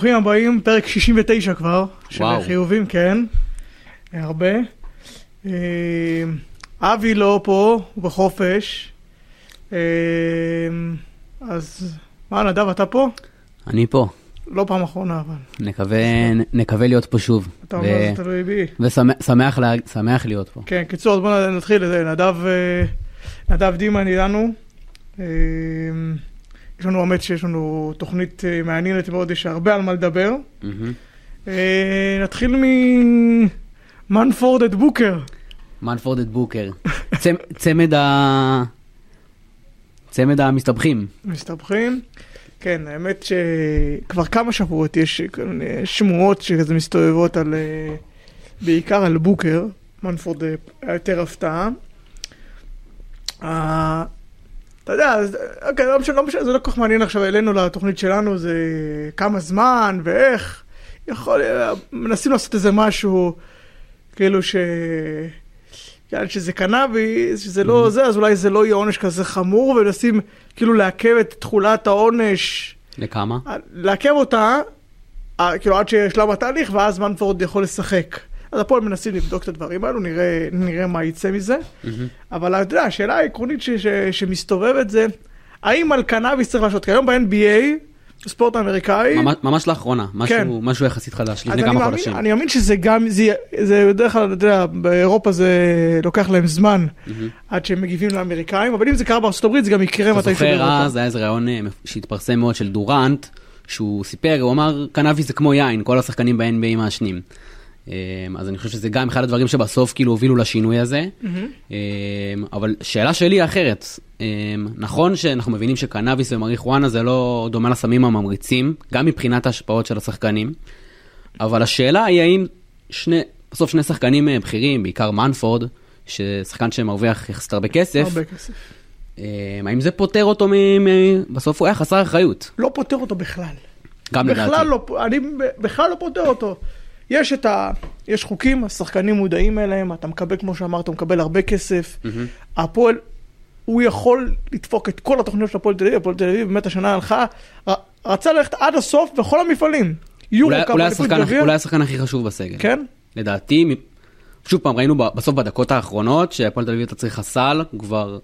ברוכים הבאים, פרק 69 כבר, של וואו. חיובים, כן, הרבה. אה, אבי לא פה, הוא בחופש. אה, אז מה, נדב, אתה פה? אני פה, לא פעם אחרונה, אבל. נקווה, נקווה להיות פה שוב. אתה אומר, זה תלוי בי. ושמח לה- שמח להיות פה. כן, קיצור, אז בואו נתחיל. נדב, אה, נדב דימן איתנו. אה, יש לנו, האמת שיש לנו תוכנית אה, מעניינת מאוד, יש הרבה על מה לדבר. אה, נתחיל ממנפורד את בוקר. מנפורד את בוקר. צמ- צמד ה... צמד המסתבכים. מסתבכים. כן, האמת שכבר כמה שבועות יש מיני שמועות שכזה מסתובבות על... אה, בעיקר על בוקר. מנפורד אה, היה יותר הפתעה. אתה יודע, אז, אוקיי, לא משנה, לא משנה, זה לא כל כך מעניין עכשיו אלינו לתוכנית שלנו, זה כמה זמן ואיך. יכול, מנסים לעשות איזה משהו, כאילו ש... יאללה, שזה קנאביס, שזה לא זה, אז אולי זה לא יהיה עונש כזה חמור, ומנסים כאילו לעכב את תחולת העונש, לכמה? לעכב אותה, כאילו עד שישלם התהליך, ואז מנפורד יכול לשחק. אז הפועל מנסים לבדוק את הדברים האלו, נראה, נראה מה יצא מזה. מהמם. אבל אתה יודע, השאלה העקרונית ש, ש, שמסתובבת זה, האם על קנאביס צריך לעשות? כי היום ב-NBA, בספורט האמריקאי, ממש- ממש לאחרונה, כן. משהו משהו יחסית חדש, לפני כמה מאמין, חודשים. אני מאמין שזה גם, זה, זה בדרך כלל, אתה יודע, באירופה זה לוקח להם זמן מהמם. עד שהם מגיבים לאמריקאים, אבל אם זה קרה בארצות הברית זה גם יקרה אתה מתישהו זוכר באירופה. אז, היה איזה רעיון אה, שהתפרסם מאוד של דורנט, שהוא סיפר, הוא אמר, קנאביס זה כמו יין, כל השחקנים ב-NBA מעשנים. אה, אז אני חושב שזה גם אחד הדברים שבסוף כאילו הובילו לשינוי הזה. אה, אבל שאלה שלי היא אחרת. אה, נכון שאנחנו מבינים שקנאביס ומריחואנה זה לא דומה לסמים הממריצים, גם מבחינת ההשפעות של השחקנים, אבל השאלה היא האם שני, בסוף שני שחקנים אה, בכירים, בעיקר מנפורד, ששחקן שמרוויח יחסית הרבה כסף, הרבה כסף. האם זה פוטר אותו מ... בסוף הוא היה חסר אחריות, לא פותר אותו בכלל. גם לדעתי. בכלל לא, אני בכלל לא פותר אותו. יש את ה... יש חוקים, השחקנים מודעים אליהם, אתה מקבל, כמו שאמרת, הוא מקבל הרבה כסף. מהמם. הפועל, הוא יכול לדפוק את כל התוכניות של הפועל תל אביב, הפועל תל אביב באמת השנה הלכה, רצה ללכת עד הסוף בכל המפעלים. יורו אולי- השחקן- הכי חשוב בסגל. כן? לדעתי, שוב פעם, ראינו בסוף בדקות האחרונות שהפועל תל אביב אתה צריך הסל, הוא כבר,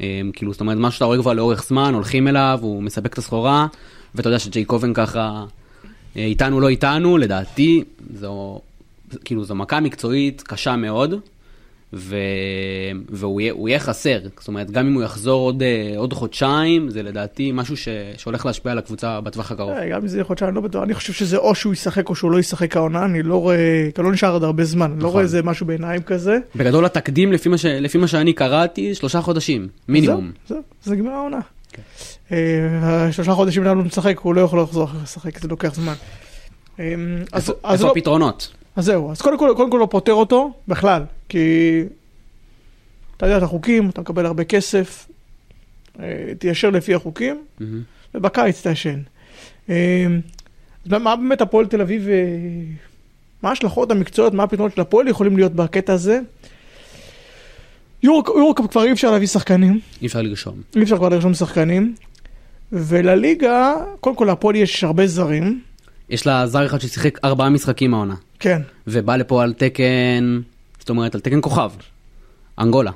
אה, כאילו, זאת אומרת, משהו שאתה רואה כבר לאורך זמן, הולכים אליו, הוא מספק את הסחורה, ואתה יודע שג'יי קובן ככה, איתנו לא איתנו, לדעתי, זו, כאילו, זו מכה מקצועית קשה מאוד, ו... והוא יהיה, יהיה חסר, זאת אומרת, גם אם הוא יחזור עוד, אה, עוד חודשיים, זה לדעתי משהו ש... שהולך להשפיע על הקבוצה בטווח הקרוב. אה, גם אם זה יהיה חודשיים, לא בטוח. אני חושב שזה או שהוא ישחק או שהוא לא ישחק העונה, אני לא רואה, כי לא נשאר עוד הרבה זמן, לא נכון. רואה איזה משהו בעיניים כזה. בגדול התקדים, לפי מה, ש... לפי מה שאני קראתי, שלושה חודשים, מינימום. זהו, זהו, זה נגמר העונה. אה, שלושה חודשים לנו משחק, הוא לא יכול לחזור לשחק, זה לוקח זמן. אה, איפה, לא- הפתרונות? אז זהו, אז קודם כל, קודם כל לא פותר אותו בכלל, כי אתה יודע את החוקים, אתה מקבל הרבה כסף, אה, תיישר לפי החוקים. ובקיץ תעשן. אז מה- באמת הפועל תל אביב, מה ההשלכות המקצועיות, מה הפתרונות של הפועל יכולים להיות בקטע הזה? יורו יורוקאפ כבר אי אפשר להביא שחקנים, אי אפשר לרשום. אי אפשר כבר לרשום שחקנים, ולליגה, קודם כל להפועל יש הרבה זרים, יש לה זר אחד ששיחק ארבעה משחקים העונה, כן. ובא לפה על תקן, זאת אומרת, על תקן כוכב. אנגולה.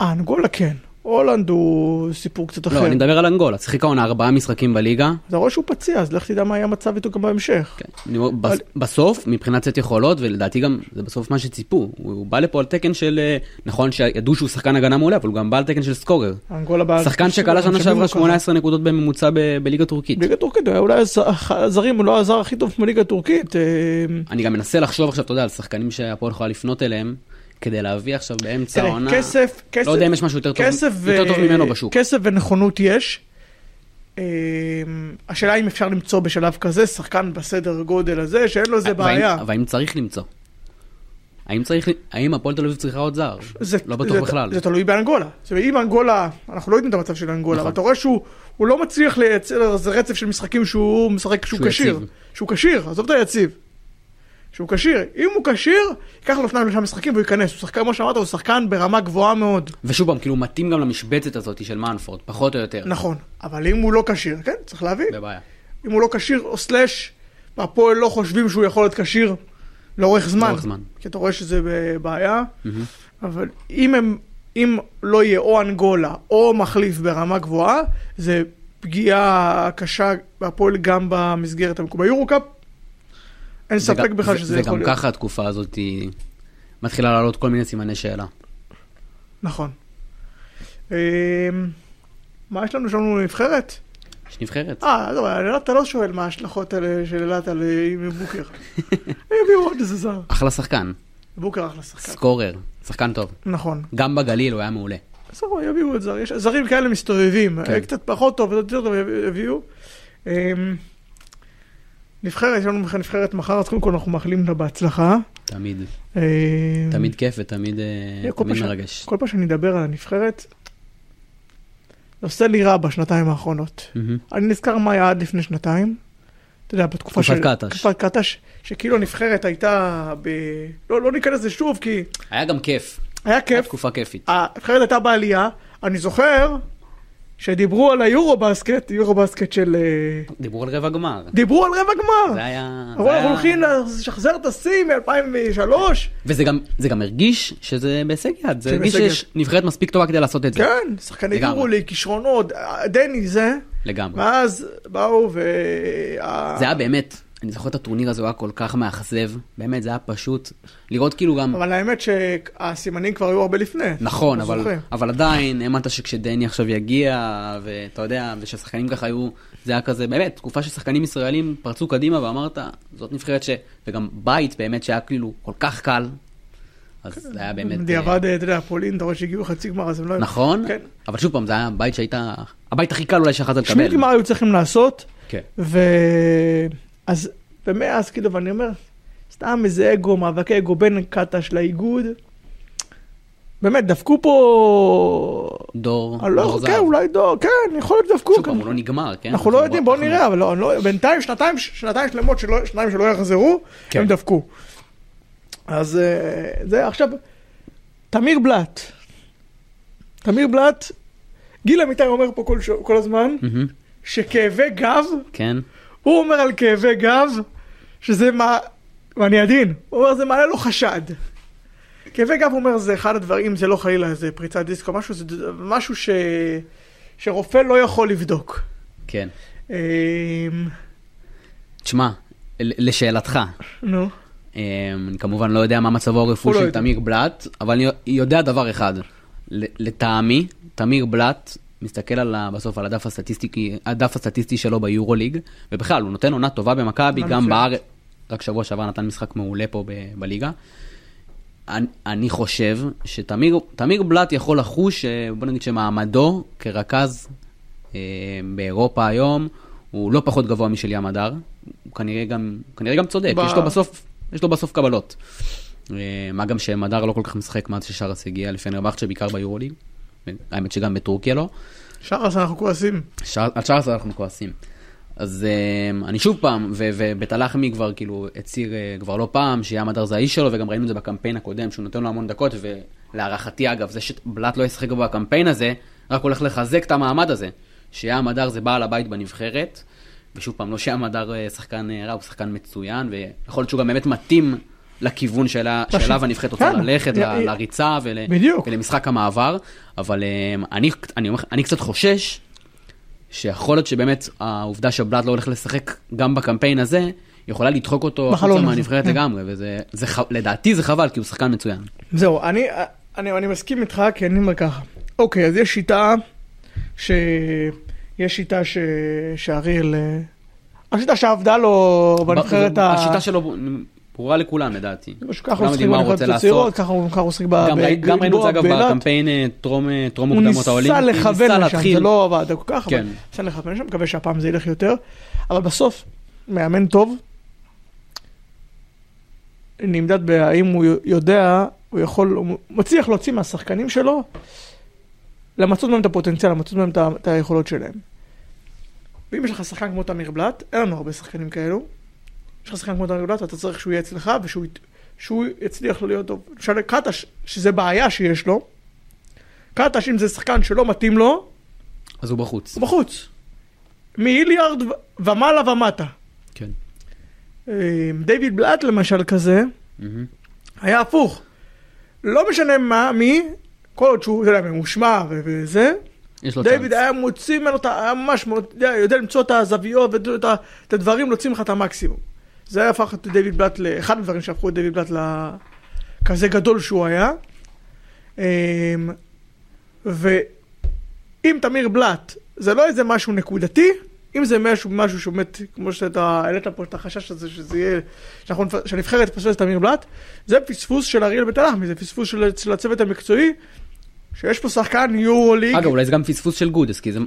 אה, אנגולה כן. הולנד הוא סיפור קצת אחר. לא, אני מדבר על אנגולה. שיחק העונה ארבעה משחקים בליגה. אתה רואה שהוא פציע, אז לך תדע מה היה המצב איתו גם בהמשך. כן. בס- בסוף, מבחינת סט יכולות, ולדעתי גם, זה בסוף מה שציפו. הוא בא לפה על תקן של, אה, נכון שידעו שהוא שחקן הגנה מעולה, אבל הוא גם בא על תקן של סקורר. אנגולה בעל... שחקן שכלה שנה שעברה 18 נקודות בממוצע ב- בליגה טורקית. בליגה הטורקית, הוא אולי הז- הזרים, הוא לא הזר הכי טוב בליגה הטורקית. אה, אני גם מנסה לחשוב עכשיו, אתה יודע, על שחקנים שהפועל יכולה לפנות אליהם, כדי להביא עכשיו באמצע העונה. כסף, כסף, לא יודע אם יש משהו יותר טוב, כסף יותר טוב ו- ממנו בשוק. כסף ונכונות יש. אה, השאלה אם אפשר למצוא בשלב כזה שחקן בסדר גודל הזה, שאין לו איזה בעיה. אבל האם צריך למצוא? האם צריך, האם הפועל תל אביב צריכה עוד זר? זה, לא בטוח זה, בכלל. זה תלוי באנגולה. זאת אומרת, אם אנגולה, אנחנו לא יודעים את המצב של אנגולה, נכון. אבל אתה רואה שהוא הוא לא מצליח לייצר איזה רצף של משחקים שהוא משחק שהוא כשיר. שהוא כשיר, עזוב את היציב. שהוא כשיר. אם הוא כשיר, ייקח לו שניים שלושה משחקים והוא ייכנס. הוא שחקן, כמו שאמרת, הוא שחקן ברמה גבוהה מאוד. ושוב פעם, כאילו מתאים גם למשבצת הזאת של מנפורד, פחות או יותר. נכון. אבל אם הוא לא כשיר, כן, צריך להבין. בבעיה. אם הוא לא כשיר, או סלאש, והפועל לא חושבים שהוא יכול להיות כשיר לאורך זמן. לאורך זמן. כי אתה רואה שזה בעיה, מהמם. אבל אם הם, אם לא יהיה או אנגולה או מחליף ברמה גבוהה, זה פגיעה קשה בהפועל גם במסגרת המקום. ביורו-קאפ, אין ספק וגם- בכלל שזה יכול וגם להיות. ככה התקופה הזאת היא מתחילה לעלות כל מיני סימני שאלה. נכון. אמ, מה יש לנו? יש לנו נבחרת? יש נבחרת. אה, לא, אילת, אתה לא שואל מה ההשלכות האלה של אילת על אה, בוקר. הם יביאו עוד איזה זר. אחלה שחקן, בוקר אחלה שחקן. סקורר, שחקן טוב. נכון. גם בגליל הוא היה מעולה. בסדר, יביאו את זר. יש זרים כאלה מסתובבים. כן. קצת פחות טוב, יותר טוב יביאו. נבחרת, יש לנו נבחרת מחר, אז קודם כל אנחנו מאחלים לה בהצלחה. תמיד, אמ, תמיד כיף ותמיד אה, ש- מרגש. כל פעם שאני אדבר על הנבחרת, עושה לי רע בשנתיים האחרונות. אני נזכר מה היה עד לפני שנתיים. אתה יודע, בתקופה תקופת של... קטש. תקופת קטש, שכאילו הנבחרת הייתה ב... לא, לא ניכנס לזה שוב, כי היה גם כיף, היה הייתה כיף. תקופה כיפית. הנבחרת הייתה בעלייה. אני זוכר שדיברו על היורו בסקט, יורו בסקט של... אה, דיברו על רבע גמר. דיברו על רבע גמר. זה היה... אמרו, אנחנו הולכים לשחזר את השיא מ-2003. וזה גם, גם הרגיש שזה בהישג יד, זה הרגיש שיש נבחרת מספיק טובה כדי לעשות את זה. כן, שחקני לגמרי. יורו לי, כישרונות, דני זה. לגמרי. ואז באו ו... זה היה באמת, אני זוכר את הטורניר הזה, הוא היה כל כך מאכזב, באמת, זה היה פשוט לראות כאילו גם, אבל האמת שהסימנים כבר היו הרבה לפני. נכון, אבל. אבל עדיין, האמנת שכשדני עכשיו יגיע, ואתה יודע, וששחקנים ככה היו, זה היה כזה, באמת, תקופה ששחקנים ישראלים פרצו קדימה ואמרת, זאת נבחרת ש... וגם בית באמת שהיה כאילו כל כך קל, אז זה היה באמת... בדיעבד, אתה יודע, פולין, אתה רואה שהגיעו חצי גמר, אז הם לא... אה, נכון, כן. אבל שוב פעם, זה היה בית שהייתה, הבית הכי קל אולי שיכולת לקבל. שמינית גמר היו צריכים לעשות, כן. ו... אז, ומאז, כאילו, ואני אומר, סתם איזה אגו, מאבקי אגו בין קטש לאיגוד. באמת, דפקו פה... דור, אני לא דור זהב. כן, אולי דור, כן, יכול להיות דפקו. שוב כן. פעם, הוא לא נגמר, כן? אנחנו לא יודעים, בואו נראה, אבל לא, לא, בינתיים שנתיים, שנתיים שלמות, שלא, שניים שלא יחזרו, כן. הם דפקו. אז אה, זה עכשיו, תמיר בלאט. תמיר בלאט, גיל אמיתי אומר פה כל, כל הזמן, מהמם, שכאבי גב, כן, הוא אומר על כאבי גב, שזה מה, ואני עדין, הוא אומר זה מעלה לו חשד. כאבי גב הוא אומר זה אחד הדברים, זה לא חלילה איזה פריצת דיסק או משהו, זה משהו ש... שרופא לא יכול לבדוק. כן. אמ, תשמע, לשאלתך, נו, אמ, אני כמובן לא יודע מה מצבו הרפואי לא של. תמיר בלאט, אבל אני יודע דבר אחד, לטעמי, תמיר בלאט מסתכל על ה- בסוף על הדף הסטטיסטי, הדף הסטטיסטי שלו ביורוליג, ובכלל, הוא נותן עונה טובה במכבי, עונה גם. בארץ, רק שבוע שעבר נתן משחק מעולה פה ב- בליגה. אני, אני חושב שתמיר תמיר בלאט יכול לחוש, אה, בוא נגיד שמעמדו כרכז אה, באירופה היום, הוא לא פחות גבוה משל ים הדר, הוא כנראה גם, כנראה גם צודק, ב- יש לו בסוף, יש לו בסוף קבלות. אה, מה גם שמדר לא כל כך משחק מאז ששרס הגיע לפני נרבכצ'ה, בעיקר ביורוליג. האמת שגם בטורקיה לא. שרס אנחנו כועסים. שר- על שרס אנחנו כועסים. אז אה, אני שוב פעם, ובית הלחמי כבר כאילו הצהיר אה, כבר לא פעם, שים הדר זה האיש שלו, וגם ראינו את זה בקמפיין הקודם, שהוא נותן לו המון דקות, ולהערכתי אגב, זה שבלאט לא ישחק בקמפיין הזה, רק הולך לחזק את המעמד הזה. שים הדר זה בעל הבית בנבחרת, ושוב פעם, לא שים הדר אה, שחקן אה, רע, הוא שחקן מצוין, ויכול להיות שהוא גם באמת מתאים לכיוון פשוט, שאליו הנבחרת רוצה כן. ללכת, ל- לריצה ול. ולמשחק המעבר, אבל אה, אני, אני, אני קצת חושש שיכול להיות שבאמת העובדה שבלאט לא הולך לשחק גם בקמפיין הזה, יכולה לדחוק אותו החוצה מהנבחרת כן. לגמרי, וזה זה, לדעתי זה חבל, כי הוא שחקן מצוין. זהו, אני, אני, אני מסכים איתך, כי אני אומר ככה. אוקיי, אז יש שיטה, ש... יש שיטה ש... שאריאל... אה, השיטה שעבדה לו בנבחרת ה... השיטה שלו ברורה לכולם לדעתי. ככה הוא משחק הוא בנבחרת הצעירות. ככה הוא הוא משחק ב... גם, ראי- גם ראינו את זה אגב באילת. בקמפיין אה, טרום אה, הוא מוקדמות האולימפי. ניסה לכוון לשם. זה לא עבד כל כך, אבל כן. ניסה לכוון לשם, מקווה שהפעם זה ילך יותר. אבל בסוף, מאמן טוב, נמדד בהאם הוא יודע, הוא יכול, הוא מצליח להוציא מהשחקנים שלו, למצות מהם את הפוטנציאל, למצות מהם את היכולות שלהם. ואם יש לך שחקן כמו תמיר בלאט, אין לנו הרבה שחקנים כאלו, יש לך שחקן כמו תמיר בלאט, אתה צריך שהוא יהיה אצלך ושהוא יצליח להיות טוב. למשל קטש, שזה בעיה שיש לו, קטש אם זה שחקן שלא מתאים לו, אז הוא בחוץ. הוא בחוץ. מיליארד ו- ומעלה ומטה. כן. אה, דיוויד בלאט למשל כזה, מהמם. היה הפוך. לא משנה מה, מי, כל עוד שהוא, אתה יודע, ממושמע וזה, לו דיוויד. היה מוציא ממנו, היה ממש יודע, יודע למצוא את הזוויות ואת הדברים, להוציא ממך את המקסימום. זה הפך את דיוויד בלאט, לאחד הדברים שהפכו את דיוויד בלאט לכזה גדול שהוא היה. אמ, ואם תמיר בלאט, זה לא איזה משהו נקודתי, אם זה משהו, משהו שבאמת, כמו שאתה העלית פה את החשש הזה, שזה יהיה, שאנחנו, שהנבחרת תפספס את תמיר בלאט, זה פספוס של אריאל בית הלחמי, זה פספוס של, של הצוות המקצועי, שיש פה שחקן יורו ליג. אגב, אולי זה גם פספוס של גודס, כי זה,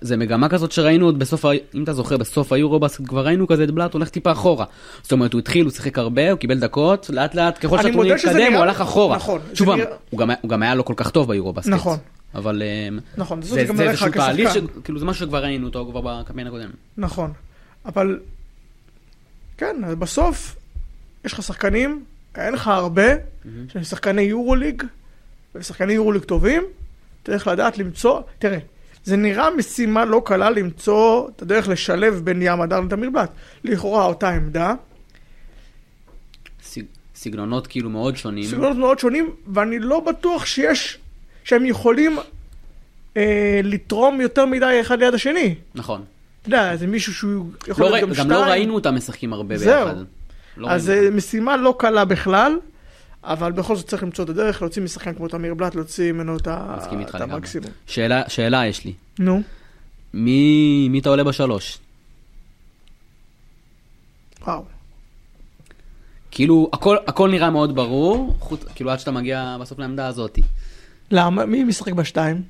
זה מגמה כזאת שראינו עוד בסוף, אם אתה זוכר, בסוף היורובסקט כבר ראינו כזה את בלאט הולך טיפה אחורה. זאת אומרת, הוא התחיל, הוא שיחק הרבה, הוא קיבל דקות, לאט לאט, ככל שהטורניר שזה התקדם, נראה- הוא הלך אחורה. נכון, שוב, נראה- הוא גם הוא גם היה לא כל כך טוב ביורובסקט. נכון. אבל אמ, נכון, זה, זה זה איזשהו תהליך. ש- כאילו זה משהו שכבר ראינו אותו כבר בקמפיין הקודם. נכון, אבל כן, בסוף יש לך שחקנים, אין לך הרבה, שהם שחקני יורו ליג, ושחקני יורו ליג טובים, צריך לדעת למצוא, תראה, זה נראה משימה לא קלה למצוא את הדרך לשלב בין ים הדר לתמיר בלאט. לכאורה אותה עמדה, סג- סגנונות כאילו מאוד שונים. סגנונות מאוד שונים, ואני לא בטוח שיש, שהם יכולים אה, לתרום יותר מדי אחד ליד השני. נכון. אתה יודע, זה מישהו שהוא יכול לא להיות ראי- גם גם לא שתיים. ראינו אותם משחקים הרבה זהו. ביחד. לא אז. משימה לא קלה בכלל, אבל בכל זאת צריך למצוא את הדרך, להוציא משחקן כמו תמיר בלאט, להוציא ממנו את. המקסימום. שאלה, שאלה יש לי. נו, מי, מי אתה עולה בשלוש? וואו. כאילו, הכל, הכל נראה מאוד ברור, חוץ, כאילו עד שאתה מגיע בסוף לעמדה הזאתי. למה? מי משחק בשתיים?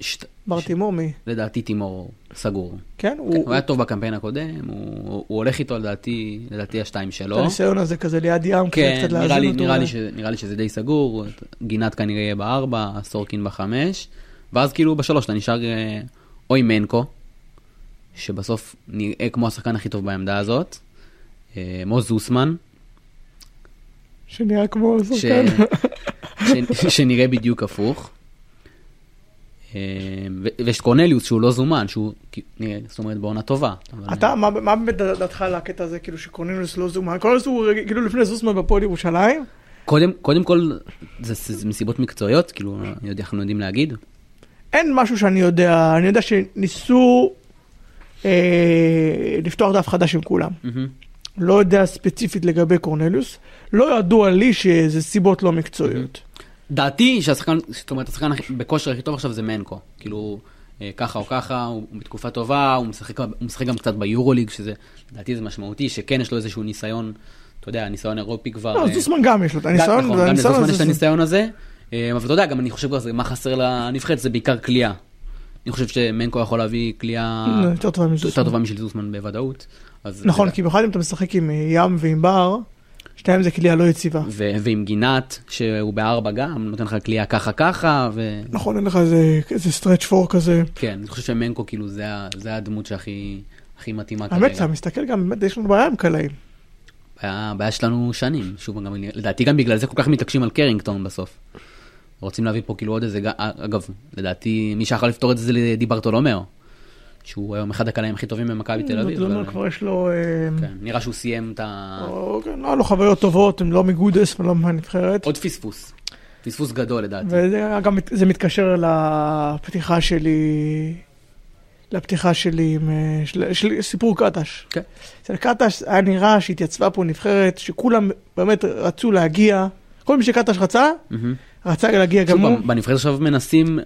שת, בר תימור מי? לדעתי תימור סגור. כן? כן, הוא... הוא היה טוב בקמפיין הקודם, הוא, הוא הולך איתו לדעתי, לדעתי השתיים שלו. הניסיון הזה כזה ליד ים, כן, קצת להאזין לי, אותו. נראה, לי אולי. ש, נראה לי שזה די סגור, גינת כנראה יהיה בארבע, סורקין בחמש, ואז כאילו בשלוש אתה נשאר אה, או עם מנקו, שבסוף נראה כמו השחקן הכי טוב בעמדה הזאת, אה, או זוסמן, שנראה כמו ש... שחקן. ש... שנראה בדיוק הפוך. ו- ויש את קורנליוס שהוא לא זומן, שהוא זאת אומרת בעונה טובה. אתה, מה באמת דעתך על הקטע הזה, כאילו שקורנילוס לא זומן? קורנילוס הוא כאילו לפני זוסמן בפועל ירושלים? קודם, כל, זה, מסיבות מקצועיות, כאילו, אני יודע, אנחנו יודעים להגיד. אין משהו שאני יודע, אני יודע שניסו אה, לפתוח דף חדש עם כולם. לא יודע ספציפית לגבי קורנליוס, לא ידוע לי שזה סיבות לא מקצועיות. דעתי שהשחקן, זאת אומרת, השחקן בכושר הכי טוב עכשיו זה מנקו. כאילו, אה, ככה או ככה, הוא, בתקופה טובה, הוא משחק, הוא משחק גם קצת ביורוליג, שזה, לדעתי זה משמעותי, שכן יש לו איזשהו ניסיון, אתה יודע, ניסיון אירופי כבר. לא, אה, זוסמן גם יש לו את הניסיון, נכון, גם לזוסמן יש את הניסיון הזה, אה, אבל אתה יודע, גם אני חושב כבר, מה חסר לנבחרת, זה בעיקר כליאה. אני חושב שמנקו יכול להביא כליאה יותר טובה משל זוסמן בוודאות. נכון, כי במיוחד אם אתה משחק עם ים ועם בר, שתיהם זה כליאה לא יציבה. ו- ועם גינת, שהוא בארבע גם, נותן לך כליאה ככה ככה, ו... נכון, אין לך איזה- איזה סטרץ' פור כזה. כן, אני חושב שמנקו כאילו זה, זה הדמות שהכי הכי מתאימה האמת, אתה מסתכל גם, באמת, יש לנו בעיה עם קלעים. הבעיה שלנו שנים, שוב, גם, לדעתי גם בגלל זה כל כך מתעקשים על קרינגטון בסוף. רוצים להביא פה כאילו עוד איזה, אגב, לדעתי מי שיכול לפתור את זה זה דיברטולומיאו, שהוא היום אחד הקלעים הכי טובים במכבי תל אביב. אבל- כבר יש לו... אה, כן, נראה שהוא סיים את ה... כן, לא לו חוויות טובות, הם לא מגודס ולא מהנבחרת. עוד פספוס. פספוס גדול לדעתי. וזה גם זה מתקשר לפתיחה שלי, לפתיחה שלי עם אה, של, של סיפור קטש. כן. אצל קטש היה נראה שהתייצבה פה נבחרת, שכולם באמת רצו להגיע, כל מי שקטש רצה, מהמם. רצה להגיע גם הוא. בנבחרת עכשיו מנסים,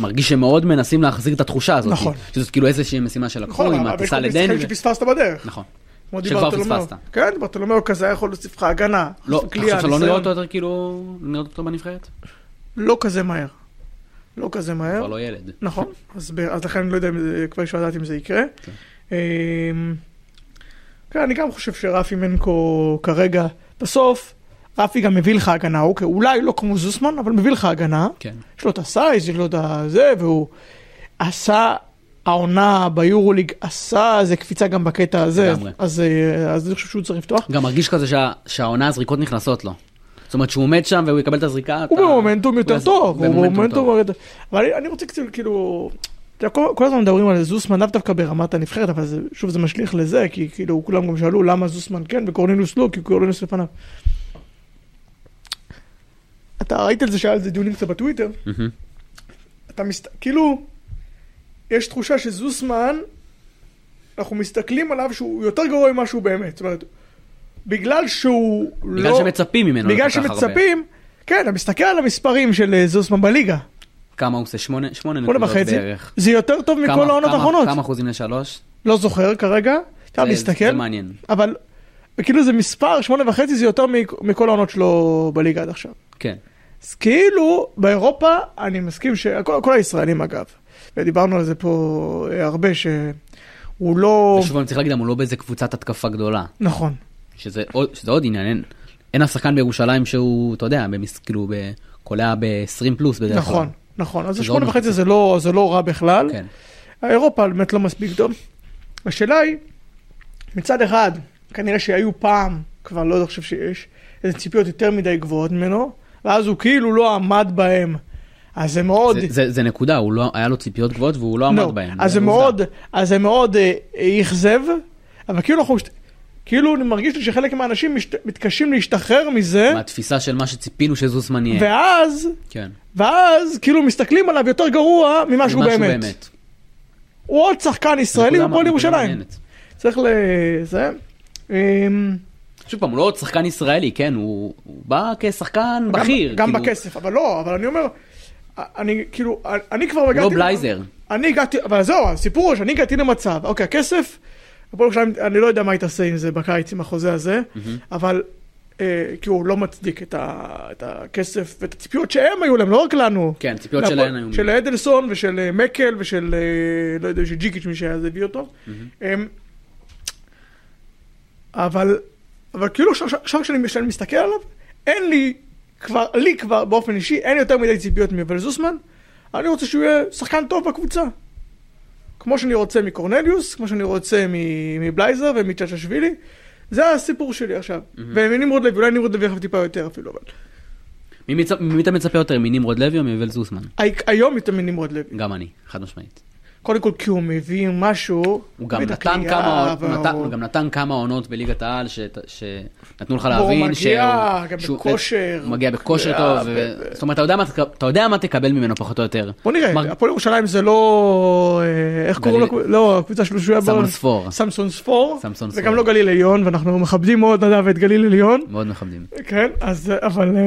מרגיש שמאוד מנסים להחזיר את התחושה הזאת. נכון. שזאת כאילו איזושהי משימה שלקחו נכון, עם אבל יש הטיסה פה לדני. משחקים שפספסת בדרך. נכון. כמו שכבר. פספסת. כן, דיברטולומיאו כזה יכול להוסיף לך הגנה. לא, אתה חושב שלא נראה. אותו יותר כאילו, נראה אותו בנבחרת? לא כזה מהר. לא כזה מהר. כבר לא ילד. נכון, אז, אז לכן אני לא יודע אם זה, כבר אפשר לדעת אם זה יקרה. כן. אמ, כן, אני גם חושב שרפי מנקו כרגע, בסוף, רפי גם מביא לך הגנה, אוקיי, אולי לא כמו זוסמן, אבל מביא לך הגנה. כן. יש לו את הסייז, יש לו את הזה, והוא עשה העונה ביורוליג, עשה איזה קפיצה גם בקטע הזה. לגמרי. אז, אה, אז אני חושב שהוא צריך לפתוח. גם מרגיש כזה שה- שהעונה הזריקות נכנסות לו. זאת אומרת שהוא עומד שם והוא יקבל את הזריקה. הוא אתה- במומנטום יותר טוב, הוא במומנטום במומנטום... טוב. יותר- אבל אני- אני רוצה קצת כאילו כל, כל הזמן מדברים על זוסמן, לאו דווקא ברמת הנבחרת, אבל זה, שוב זה משליך לזה, כי כאילו כולם גם שאלו למה זוסמן כן וקורנילוס לא, כי קורנילוס לפניו. אתה ראית על זה שהיה על זה דיונים קצת בטוויטר. אתה מסת... כאילו, יש תחושה שזוסמן, אנחנו מסתכלים עליו שהוא יותר גרוע ממה שהוא באמת. זאת אומרת, בגלל שהוא בגלל לא... שמצפים ממנו בגלל כך הרבה. שמצפים, כן, אתה מסתכל על המספרים של אה, זוסמן בליגה, כמה הוא עושה? שמונה שמונה נקודות וחצי, בערך. זה יותר טוב כמה- מכל העונות האחרונות. כמה אחוזים לשלוש? לא זוכר כרגע, אתה מסתכל, זה מעניין. אבל כאילו זה מספר, שמונה וחצי זה יותר מכ- מכל העונות שלו בליגה עד עכשיו. כן. אז כאילו, באירופה, אני מסכים שכל כל הישראלים אגב, ודיברנו על זה פה אה, הרבה, שהוא לא... ושוב אני צריך להגיד, הוא לא באיזה קבוצת התקפה גדולה. נכון, שזה עוד, שזה עוד עניין, אין, אין אף שחקן בירושלים שהוא, אתה יודע, במס, כאילו, ב- קולע ב-20 פלוס בדרך כלל. נכון, נכון. אז עוד וחצי. זה לא, זה לא רע בכלל. כן. האירופה באמת לא מספיק טוב. השאלה היא, מצד אחד, כנראה שהיו פעם, כבר לא חושב שיש, איזה ציפיות יותר מדי גבוהות ממנו, ואז הוא כאילו לא עמד בהם. אז זה מאוד... זה, זה, זה נקודה, הוא לא, היה לו ציפיות גבוהות והוא לא עמד לא, בהן. אז זה. מאוד, אז זה מאוד אה, אה, אכזב, אבל כאילו אנחנו, כאילו אני מרגיש לי שחלק מהאנשים משת, מתקשים להשתחרר מזה, מהתפיסה של מה שציפינו שזוסמן יהיה. ואז, כן. ואז כאילו מסתכלים עליו יותר גרוע ממה שהוא ממה באמת. הוא עוד שחקן ישראלי בפועל ירושלים. צריך. אמ, שוב פעם, הוא לא עוד שחקן ישראלי, כן? הוא, הוא בא כשחקן בכיר. גם, גם כאילו, בכסף, אבל לא, אבל אני אומר, אני כאילו, אני כבר הגעתי... לא בלייזר. אני הגעתי, אבל זהו, הסיפור הוא שאני הגעתי למצב, אוקיי, הכסף, הפועל ירושלים, אני לא יודע מה היא תעשה עם זה בקיץ, עם החוזה הזה, אבל, אה, כי הוא לא מצדיק את, ה, את הכסף ואת הציפיות שהם היו להם, לא רק לנו. כן, ציפיות להפועל- שלהם היו. של אדלסון ושל אה, מקל ושל, אה, לא יודע, של ג'יקיץ' מי שהיה, זה הביא אותו. אמ, אבל, אבל כאילו עכשיו- כשאני מסתכל עליו, אין לי כבר, לי כבר באופן אישי, אין יותר מדי ציפיות מיובל זוסמן. אני רוצה שהוא יהיה שחקן טוב בקבוצה. כמו שאני רוצה מקורנליוס, כמו שאני רוצה מבלייזר ומצ'צ'שווילי. זה הסיפור שלי עכשיו. ומנמרוד לוי, אולי נמרוד לוי יחד טיפה יותר אפילו, אבל... ממי אתה מצפה יותר, מנמרוד לוי או מיובל זוסמן? הי- היום יותר מנמרוד לוי. גם אני, חד משמעית. קודם כל כי הוא מביא משהו... הוא גם נתן כמה, הוא והוא- נתן, הוא גם נתן כמה עונות בליגת העל ש- שנתנו לך להבין מגיע גם שהוא- בכושר. הוא מגיע בכושר אה, טוב, ו- ו- זאת אומרת אתה יודע מה אתה יודע מה תקבל ממנו פחות או יותר. בוא נראה, מר- הפועל ירושלים זה לא... אה, איך קוראים גליל- לו? לא, הקבוצה שלו שהוא היה... סמון ספור, סמסון ספור. סמסון וגם ספור. לא גליל עליון, ואנחנו מכבדים מאוד נדב את גליל עליון. מאוד מכבדים. כן, אז אבל אה,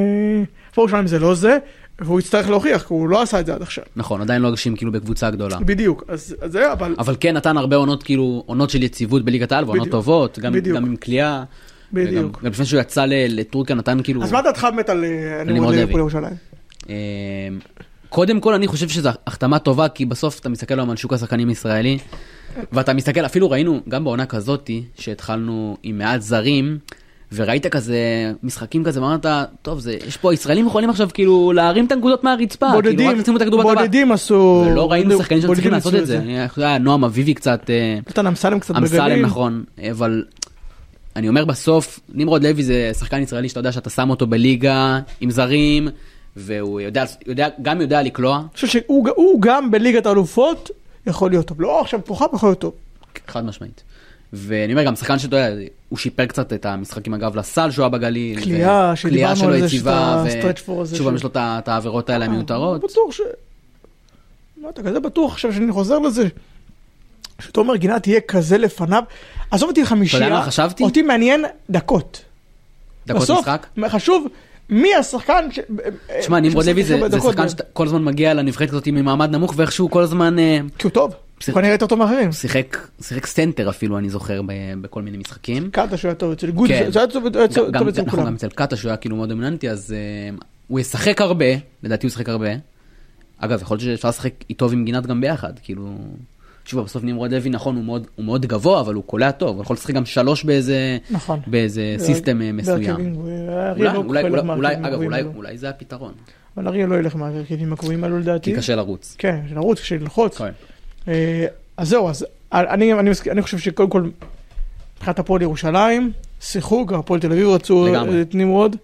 הפועל ירושלים זה לא זה, והוא יצטרך להוכיח, כי הוא לא עשה את זה עד עכשיו. נכון, עדיין לא הרשים כאילו בקבוצה גדולה. בדיוק, אז אז זה, אבל... אבל כן נתן הרבה עונות כאילו, עונות של יציבות בליגת העל, ועונות. טובות, גם בדיוק. גם עם כליאה. בדיוק. וגם- גם לפני שהוא יצא לטורקיה נתן כאילו... אז מה דעתך באמת על אה, נמרוד לוי. הפועל ירושלים? אמ, קודם כל אני חושב שזו החתמה טובה כי בסוף אתה מסתכל היום על שוק השחקנים הישראלי ואתה מסתכל אפילו ראינו גם בעונה כזאתי שהתחלנו עם מעט זרים וראית כזה משחקים כזה ואמרת טוב זה יש פה ישראלים יכולים עכשיו כאילו להרים את הנקודות מהרצפה כאילו בודדים, רק הכדור בטבעת. בודדים עשו... ולא ראינו שחקנים שצריכים לעשות עשו את זה. יודע, נועם אביבי קצת אה, נתן אמסלם קצת אמסלם בגליל. נכון אבל אני אומר בסוף נמרוד לוי זה שחקן ישראלי שאתה יודע שאתה שם אותו בליגה עם זרים והוא יודע, יודע גם יודע לקלוע אני חושב שהוא הוא גם בליגת האלופות יכול להיות טוב. לא עכשיו כוכב יכול להיות טוב. חד משמעית. ואני אומר גם שחקן שאתה יודע הוא שיפר קצת את המשחקים אגב לסל שהוא היה בגליל. קליעה, שדיברנו על זה, שאתה- stretch four הזה שוב יש לו את העבירות האלה המיותרות. אני בטוח ש... מה אתה כזה בטוח עכשיו שאני חוזר לזה? שתומר גינת יהיה כזה לפניו? עזוב אותי חמישייה. מה חשבתי? אותי מעניין דקות. דקות בסוף, משחק. חשוב מי השחקן ש... תשמע נמרוד שמשחק לוי זה שחקן ב- שאתה כל הזמן מגיע לנבחרת הזאת ממעמד נמוך ואיכשהו כל הזמן אה, כי הוא טוב. הוא נראה יותר טוב מאחרים. שיחק שיחק סנטר אפילו אני זוכר ב- בכל מיני משחקים. קטש הוא היה טוב אצל גודס, כן. זה היה טוב אצל נכון, כולם. גם אצל קטש הוא היה כאילו מאוד דומיננטי אז uh, הוא ישחק הרבה לדעתי הוא ישחק הרבה. אגב יכול להיות שאפשר לשחק איתו ועם גינת גם ביחד כאילו. שוב בסוף נמרוד לוי נכון הוא מאוד, הוא מאוד גבוה אבל הוא קולע טוב הוא יכול לשחק גם שלוש באיזה נכון. באיזה system אה, מסוים. אולי, לא אולי, אולי, אגב אולי. אולי זה הפתרון אבל אריה לא ילך מהרכבים הקבועים האלו לדעתי. כי קשה לרוץ. כן, לרוץ, כשללחוץ. כן. אה, אז זהו, אז אני, אני, מסכים- אני חושב שקודם כל, מבחינת הפועל ירושלים, שיחוק, הפועל תל אביב רצו לגמרי. את נמרוד,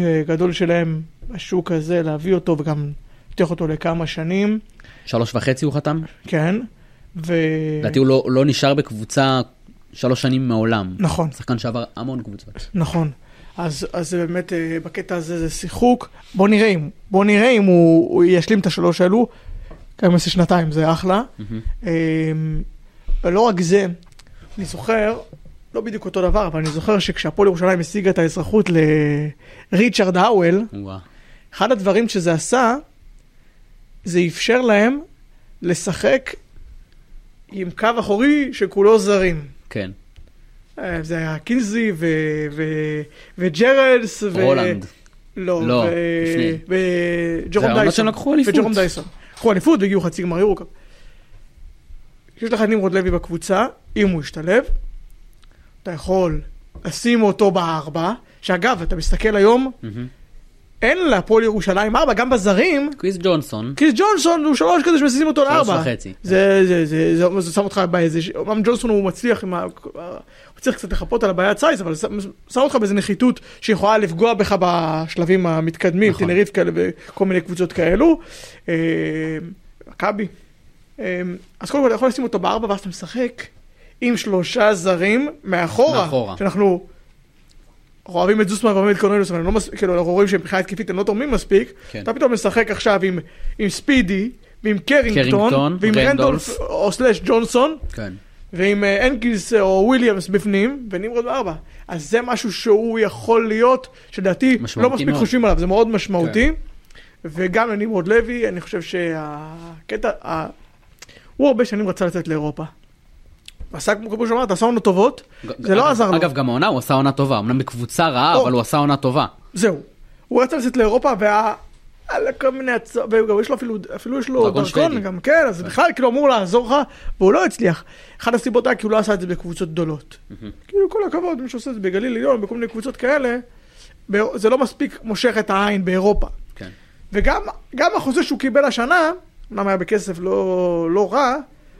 אה, גדול שלהם בשוק הזה, להביא אותו וגם לפתוח אותו לכמה שנים. שלוש וחצי הוא חתם? כן, ו... לדעתי הוא לא, לא נשאר בקבוצה שלוש שנים מעולם. נכון. שחקן שעבר המון קבוצות. נכון. אז, אז באמת, אה, בקטע הזה זה שיחוק. בוא נראה אם, בוא נראה אם הוא, הוא ישלים את השלוש האלו. גם אם יעשה שנתיים, זה אחלה. אמ, ולא רק זה, אני זוכר, לא בדיוק אותו דבר, אבל אני זוכר שכשהפועל ירושלים השיגה את האזרחות לריצ'רד האוול. אחד הדברים שזה עשה, זה אפשר להם לשחק עם קו אחורי שכולו זרים. כן. אה, זה היה קינזי ו- ו- וג'רלס. ו- רולנד. לא, לא, ו- לפני. וג'רום זה העונות דייסון. שהם לקחו אליפות. וג'רום דייסון. לקחו אליפות והגיעו חצי גמר יורוקאפ. יש לך את נמרוד לוי בקבוצה, אם הוא ישתלב, אתה יכול לשים אותו בארבע, שאגב, אתה מסתכל היום. אין להפועל ירושלים ארבע, גם בזרים, קריס ג'ונסון. קריס ג'ונסון הוא שלוש כזה שמזיזים אותו שלוש לארבע. וחצי. זה, זה, זה, זה, זה שם אותך באיזה, אומנם ג'ונסון הוא מצליח עם ה... צריך קצת לחפות על הבעיית size, אבל שם אותך באיזה נחיתות שיכולה לפגוע בך בשלבים המתקדמים, נכון. טנריפה כאלה וכל מיני קבוצות כאלו. אה, מכבי. אה, אז קודם כל אתה יכול לשים אותו בארבע ואז אתה משחק עם שלושה זרים מאחורה. מאחורה. שאנחנו אנחנו אוהבים את זוסמן ואוהבים את קורנליוס, אבל לא מס... כאילו, אנחנו רואים שמבחינה התקפית הם לא תורמים מספיק. כן. אתה פתאום משחק עכשיו עם, עם ספידי, ועם קרינגטון, קרינגטון, ועם. רנדולף, או slash ג'ונסון, כן. ועם אה, הנקיס או וויליאמס בפנים, ונמרוד בארבע. אז זה משהו שהוא יכול להיות, שלדעתי לא מספיק מאוד. חושבים עליו, זה מאוד משמעותי. וגם לנמרוד לוי, אני חושב שהקטע, ה... הוא הרבה שנים רצה לצאת לאירופה. עשה כמו שאמרת, עשה עונות טובות, זה לא עזר לו. אגב, גם העונה הוא עשה עונה טובה, אמנם בקבוצה רעה. אבל הוא עשה עונה טובה. זהו. הוא רצה לצאת לאירופה, והיה... על כל מיני הצעות, וגם יש לו אפילו, אפילו יש לו דרכון. גם כן, אז בכלל כאילו אמור לעזור לך, והוא לא הצליח. אחת הסיבות היה כי הוא לא עשה את זה בקבוצות גדולות. כאילו כל הכבוד, מי שעושה את זה בגליל עליון, בכל מיני קבוצות כאלה, זה לא מספיק מושך את העין באירופה. כן. וגם גם החוזה שהוא קיבל השנה, אמנם היה בכסף לא, לא רע,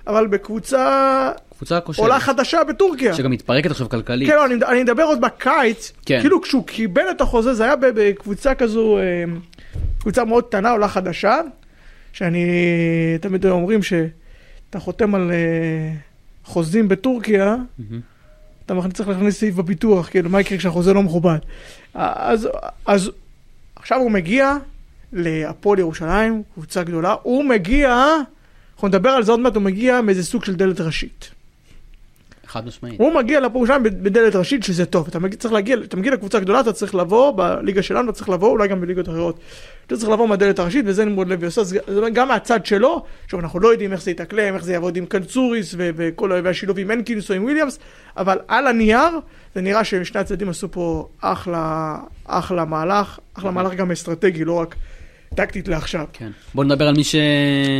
אבל בקבוצה קבוצה כושלת. עולה חדשה בטורקיה. שגם מתפרקת עכשיו כלכלית. כן, לא, אני, אני מדבר עוד בקיץ, כן. כאילו כשהוא קיבל את החוזה, זה היה בקבוצה כזו, אה, קבוצה מאוד קטנה, עולה חדשה, שאני, תמיד אומרים שאתה חותם על אה, חוזים בטורקיה, מהמם. אתה צריך להכניס סעיף בביטוח, כאילו, מה יקרה כשהחוזה לא מכובד. אז, אז עכשיו הוא מגיע להפועל ירושלים, קבוצה גדולה, הוא מגיע, אנחנו נדבר על זה עוד מעט, הוא מגיע מאיזה סוג של דלת ראשית. חד משמעית. הוא מגיע לפה ירושלים בדלת ראשית שזה טוב, אתה מגיע, צריך להגיע, אתה מגיע לקבוצה גדולה, אתה צריך לבוא, בליגה שלנו אתה צריך לבוא, אולי גם בליגות אחרות. אתה צריך לבוא מהדלת הראשית, וזה נמרוד לוי עושה, גם מהצד שלו, עכשיו אנחנו לא יודעים איך זה יתאקלם, איך זה יעבוד עם קנצוריס ו- וכל והשילוב עם הנקינס או עם וויליאמס, אבל על הנייר, זה נראה ששני הצדדים עשו פה אחלה, אחלה מהלך, אחלה מהלך גם אסטרטגי, לא רק טקטית לעכשיו. כן. בוא נדבר על מי ש...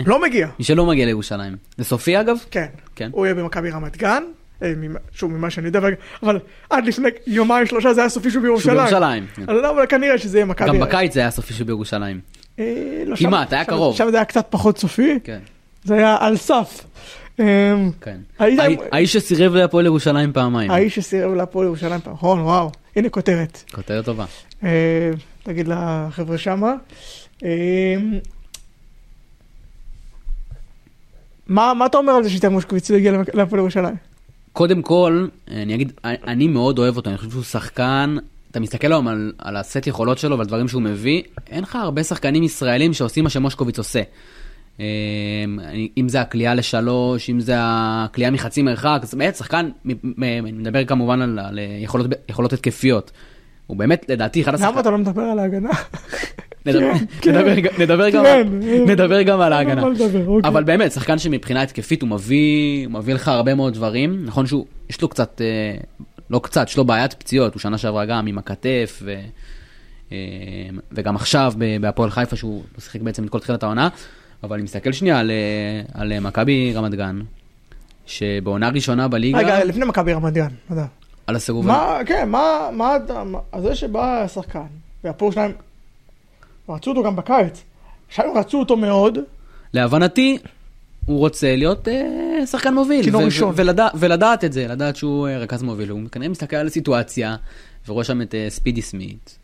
לא מגיע, מי שלא מגיע לירושלים. זה סופי אגב? כן. כן. הוא יהיה במכבי רמת גן, שוב, ממה שאני יודע, אבל עד לפני יומיים שלושה זה היה סופי שהוא שהוא בירושלים. בירושלים. כן. אז לא, אבל כנראה שזה יהיה מכבי. גם בקיץ זה היה סופי שהוא בירושלים. אה, לא, כמעט, היה שם- קרוב. שם זה היה קצת פחות סופי, כן. זה היה על סף. אה, כן. האיש שסירב להפועל ירושלים פעמיים. האיש שסירב להפועל ירושלים פעם, נכון, וואו, הנה כותרת. כותרת טובה. אה, תגיד לחבר'ה שמה. אה, מה אתה אומר על זה שאיתי מושקוביץ לא הגיע להפועל ירושלים? קודם כל, אני אגיד, אני מאוד אוהב אותו, אני חושב שהוא שחקן, אתה מסתכל היום על, על הסט יכולות שלו ועל דברים שהוא מביא, אין לך הרבה שחקנים ישראלים שעושים מה שמושקוביץ עושה. אמ, אם זה הקליעה לשלוש, אם זה הקליעה מחצי מרחק, זה באמת שחקן, אני מדבר כמובן על, על יכולות, יכולות התקפיות. הוא באמת, לדעתי, אחד למה השחקנים... אתה לא מדבר על ההגנה? נדבר, כן, כן. גם- נדבר, גם, כן. על ההגנה. מה לדבר, אוקיי. אבל באמת, שחקן שמבחינה התקפית הוא מביא, מביא לך הרבה מאוד דברים. נכון שהוא, יש לו קצת, אה, לא קצת, יש לו בעיית פציעות, הוא שנה שעברה גם עם הכתף, ו, אה, וגם עכשיו בהפועל חיפה, שהוא שיחק בעצם את כל תחילת העונה. אבל אני מסתכל שנייה על, אה, על אה, מכבי רמת גן, שבעונה ראשונה בליגה, רגע, לפני מכבי רמת גן, אתה יודע. על הסירוב. מה, כן, מה, מה, מה- זה שבא השחקן, והפועל שלהם, רצו אותו גם בקיץ, הם רצו אותו מאוד, להבנתי, הוא רוצה להיות אה, שחקן מוביל. כינור ראשון. ולדע, ולדעת את זה, לדעת שהוא אה, רכז מוביל. הוא כנראה מסתכל על הסיטואציה, ורואה שם את אה, ספידי סמית,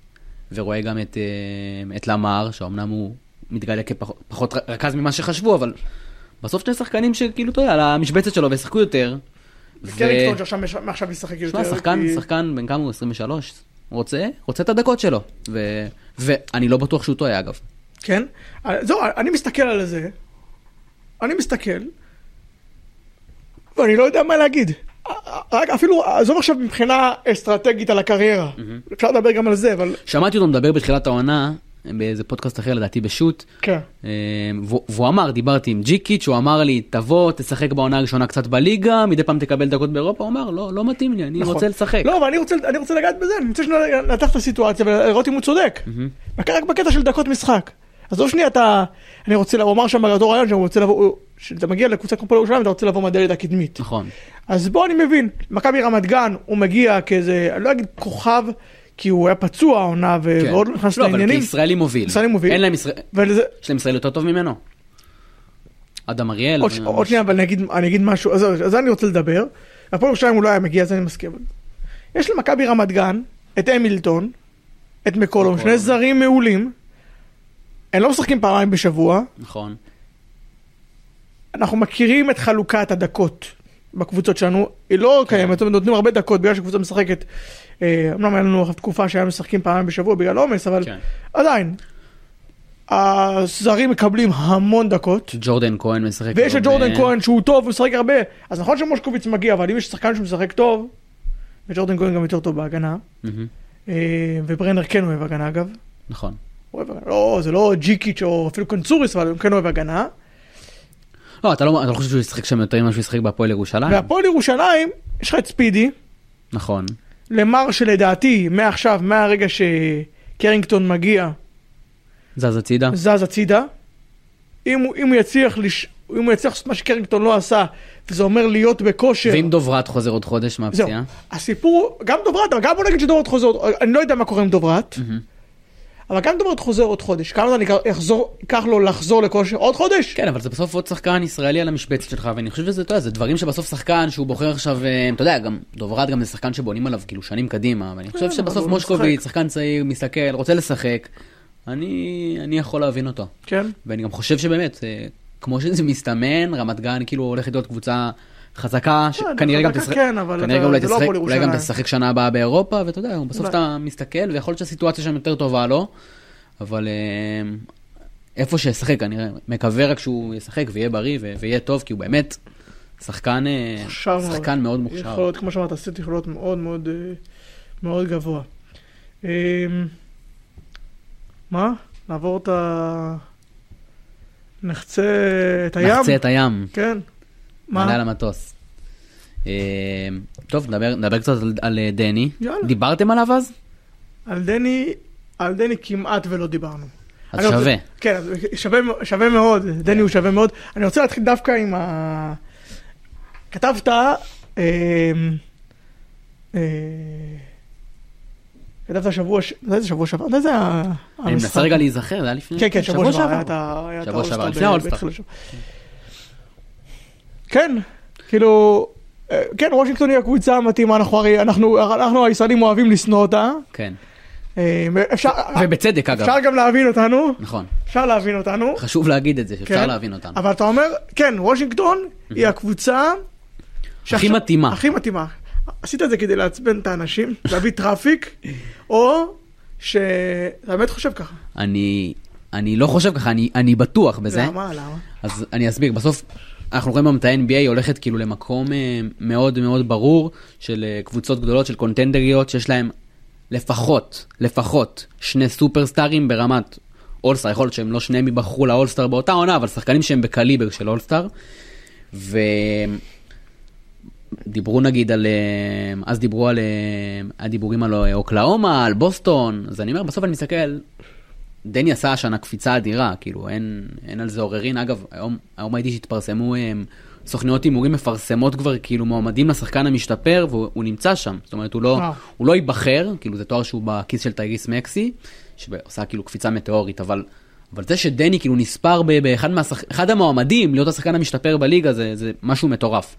ורואה גם את, אה, את למר, שאומנם הוא מתגלה כפחות רכז ממה שחשבו, אבל בסוף שני שחקנים שכאילו, אתה יודע, על המשבצת שלו וישחקו יותר. ו- שעכשיו מעכשיו ישחק יותר. שמע, שחקן, כי- שחקן בן כמה הוא? 23? רוצה? רוצה את הדקות שלו. ו- ואני לא בטוח שהוא טועה אגב. כן? זהו, אני מסתכל על זה, אני מסתכל, ואני לא יודע מה להגיד. רק אפילו, עזוב עכשיו מבחינה אסטרטגית על הקריירה, אפשר לדבר גם על זה, אבל שמעתי אותו מדבר בתחילת העונה, באיזה פודקאסט אחר לדעתי בשוט, כן. אה, והוא אמר, דיברתי עם ג'יקיץ', הוא אמר לי, תבוא, תשחק בעונה הראשונה קצת בליגה, מדי פעם תקבל דקות באירופה, הוא אמר, לא, לא מתאים לי, אני נכון. רוצה לשחק. לא, אבל אני רוצה, אני רוצה לגעת בזה, אני רוצה לנתח את הסיטואציה ולראות אם הוא צודק. רק בקטע של דקות משחק. עזוב שנייה אתה, אני רוצה, הוא אמר שם באותו רעיון שהוא רוצה לבוא, הוא- שאתה מגיע לקבוצה כמו פועל ירושלים אתה רוצה לבוא מהדלת הקדמית. נכון. אז בוא אני מבין, מכבי רמת גן הוא מגיע כאיזה, אני לא אגיד כוכב, כי הוא היה פצוע העונה ו- כן. ועוד לא נכנס לא, אבל לעניינים. כישראלי מוביל. ישראלי מוביל. אין להם ישראל, ולזה, יש להם ישראל יותר טוב ממנו. אדם אריאל. עוד, ש- עוד שנייה, אבל אני אגיד, אני אגיד משהו, אז, אז אני רוצה לדבר. הפועל ירושלים הוא לא היה מגיע, אז אני מסכים. יש למכבי רמת גן את המילטון, את מקולום, שני. זרים מעולים. הם לא משחקים פעמיים בשבוע. נכון. אנחנו מכירים את חלוקת הדקות בקבוצות שלנו, היא לא כן. קיימת, זאת אומרת, נותנים הרבה דקות בגלל שקבוצה משחקת, אה, אמנם היה לנו תקופה שהיה משחקים פעמיים בשבוע בגלל עומס, אבל כן. עדיין, הזרים מקבלים המון דקות, ג'ורדן כהן משחק. ויש את הרבה. ג'ורדן כהן שהוא טוב, הוא משחק הרבה, אז נכון שמושקוביץ מגיע, אבל אם יש שחקן שמשחק טוב, וג'ורדן כהן גם יותר טוב בהגנה. אה, וברנר כן אוהב הגנה אגב, נכון. הוא אוהב הגנה, לא, זה לא ג'יקיץ' או אפילו קונצוריס, אבל הוא כן אוהב הגנה. לא, אתה לא אתה לא חושב שהוא ישחק שם יותר ממה שהוא ישחק בהפועל ירושלים? והפועל ירושלים, יש לך את ספידי, נכון. למר שלדעתי, מעכשיו, מהרגע שקרינגטון מגיע, זז הצידה? זז הצידה. אם הוא, אם הוא יצליח, לש... אם הוא יצליח לעשות מה שקרינגטון לא עשה, וזה אומר להיות בכושר. ואם דוברת חוזר עוד חודש זהו. מהפציעה? הסיפור, גם דוברת, אבל גם בוא נגיד שדוברת חוזר, עוד- אני לא יודע מה קורה עם דוברת, מהמם. אבל גם דוברת חוזר עוד חודש. כמה זמן ייקח- יחזור, ייקח לו לחזור לכושר? עוד חודש? כן, אבל זה בסוף עוד שחקן ישראלי על המשבצת שלך, ואני חושב שזה, אתה יודע, זה דברים שבסוף שחקן שהוא בוחר עכשיו, אה, אתה יודע, גם דוברת גם זה שחקן שבונים עליו כאילו שנים קדימה, ואני חושב כן, שבסוף מושקוביץ. שחקן צעיר, מסתכל, רוצה לשחק, אני אני יכול להבין אותו. כן. ואני גם חושב שבאמת, אה, כמו שזה מסתמן, רמת גן כאילו הולכת להיות קבוצה חזקה, שכנראה גם חזקה תשחק, כן, אבל כנראה גם אולי לא תשחק, אולי גם. תשחק שנה הבאה באירופה, ואתה יודע, בסוף. אתה מסתכל, ויכול להיות שהסיטואציה שם יותר טובה לו, אבל אה, איפה שישחק, אני מקווה רק שהוא ישחק ויהיה בריא ויהיה טוב, כי הוא באמת שחקן, אה, מאוד. שחקן מאוד יכול מוכשר. להיות, כמו שאמרת, הסט יכול להיות מאוד מאוד אה, מאוד גבוה. אמ, מה? נעבור את ה... נחצה את הים? נחצה את הים, כן. נעלה על מה? המטוס. אה, טוב, נדבר נדבר קצת על- על אה, דני. יאללה. דיברתם עליו אז? על דני, על דני כמעט ולא דיברנו. אז אני רוצה- שווה. כן, שווה, שווה מאוד, דני הוא שווה מאוד. אני רוצה להתחיל דווקא עם ה... כתבת, אמ, אה, כתבת שבוע, ש- מתי זה שבוע שעבר? מתי זה ה- אני המשחק? מנסה רגע להיזכר, זה היה לפני... כן, כן, שבוע שעבר. שבוע שעבר, לפני האולסטאר. כן, כאילו, אה, כן, וושינגטון היא הקבוצה המתאימה, אנחנו הרי, אנחנו אנחנו הישראלים אוהבים לשנוא אותה. כן. אה, אפשר, ובצדק אגב. אפשר גם להבין אותנו, נכון. אפשר להבין אותנו. חשוב להגיד את זה, שאפשר כן, להבין אותנו. אבל אתה אומר, כן, וושינגטון היא הקבוצה... הכי מתאימה. הכי מתאימה. עשית את זה כדי לעצבן את האנשים, להביא traffic, או שאתה באמת חושב ככה. אני, אני לא חושב ככה, אני, אני בטוח בזה. למה? למה? אז אני אסביר, בסוף אנחנו רואים היום את ה-NBA הולכת כאילו למקום אה, מאוד מאוד ברור של אה, קבוצות גדולות של קונטנדריות שיש להם לפחות, לפחות שני סופרסטארים ברמת אולסטאר, יכול להיות שהם לא שניהם ייבחרו לאולסטאר באותה עונה, אבל שחקנים שהם בקליבר של אולסטאר. ודיברו נגיד על, אה, אז דיברו על, אה, היה דיבורים על אוקלהומה, על בוסטון, אז אני אומר, בסוף אני מסתכל, דני עשה השנה קפיצה אדירה, כאילו אין, אין על זה עוררין. אגב, היום, היום ראיתי שהתפרסמו הם, סוכניות הימורים מפרסמות כבר כאילו מועמדים לשחקן המשתפר והוא הוא נמצא שם. זאת אומרת, הוא לא, וואו. הוא לא ייבחר, כאילו זה תואר שהוא בכיס של טייריס מקסי, שעושה כאילו קפיצה מטאורית, אבל, אבל זה שדני כאילו נספר באחד מהשח... אחד המועמדים להיות השחקן המשתפר בליגה זה, זה משהו מטורף.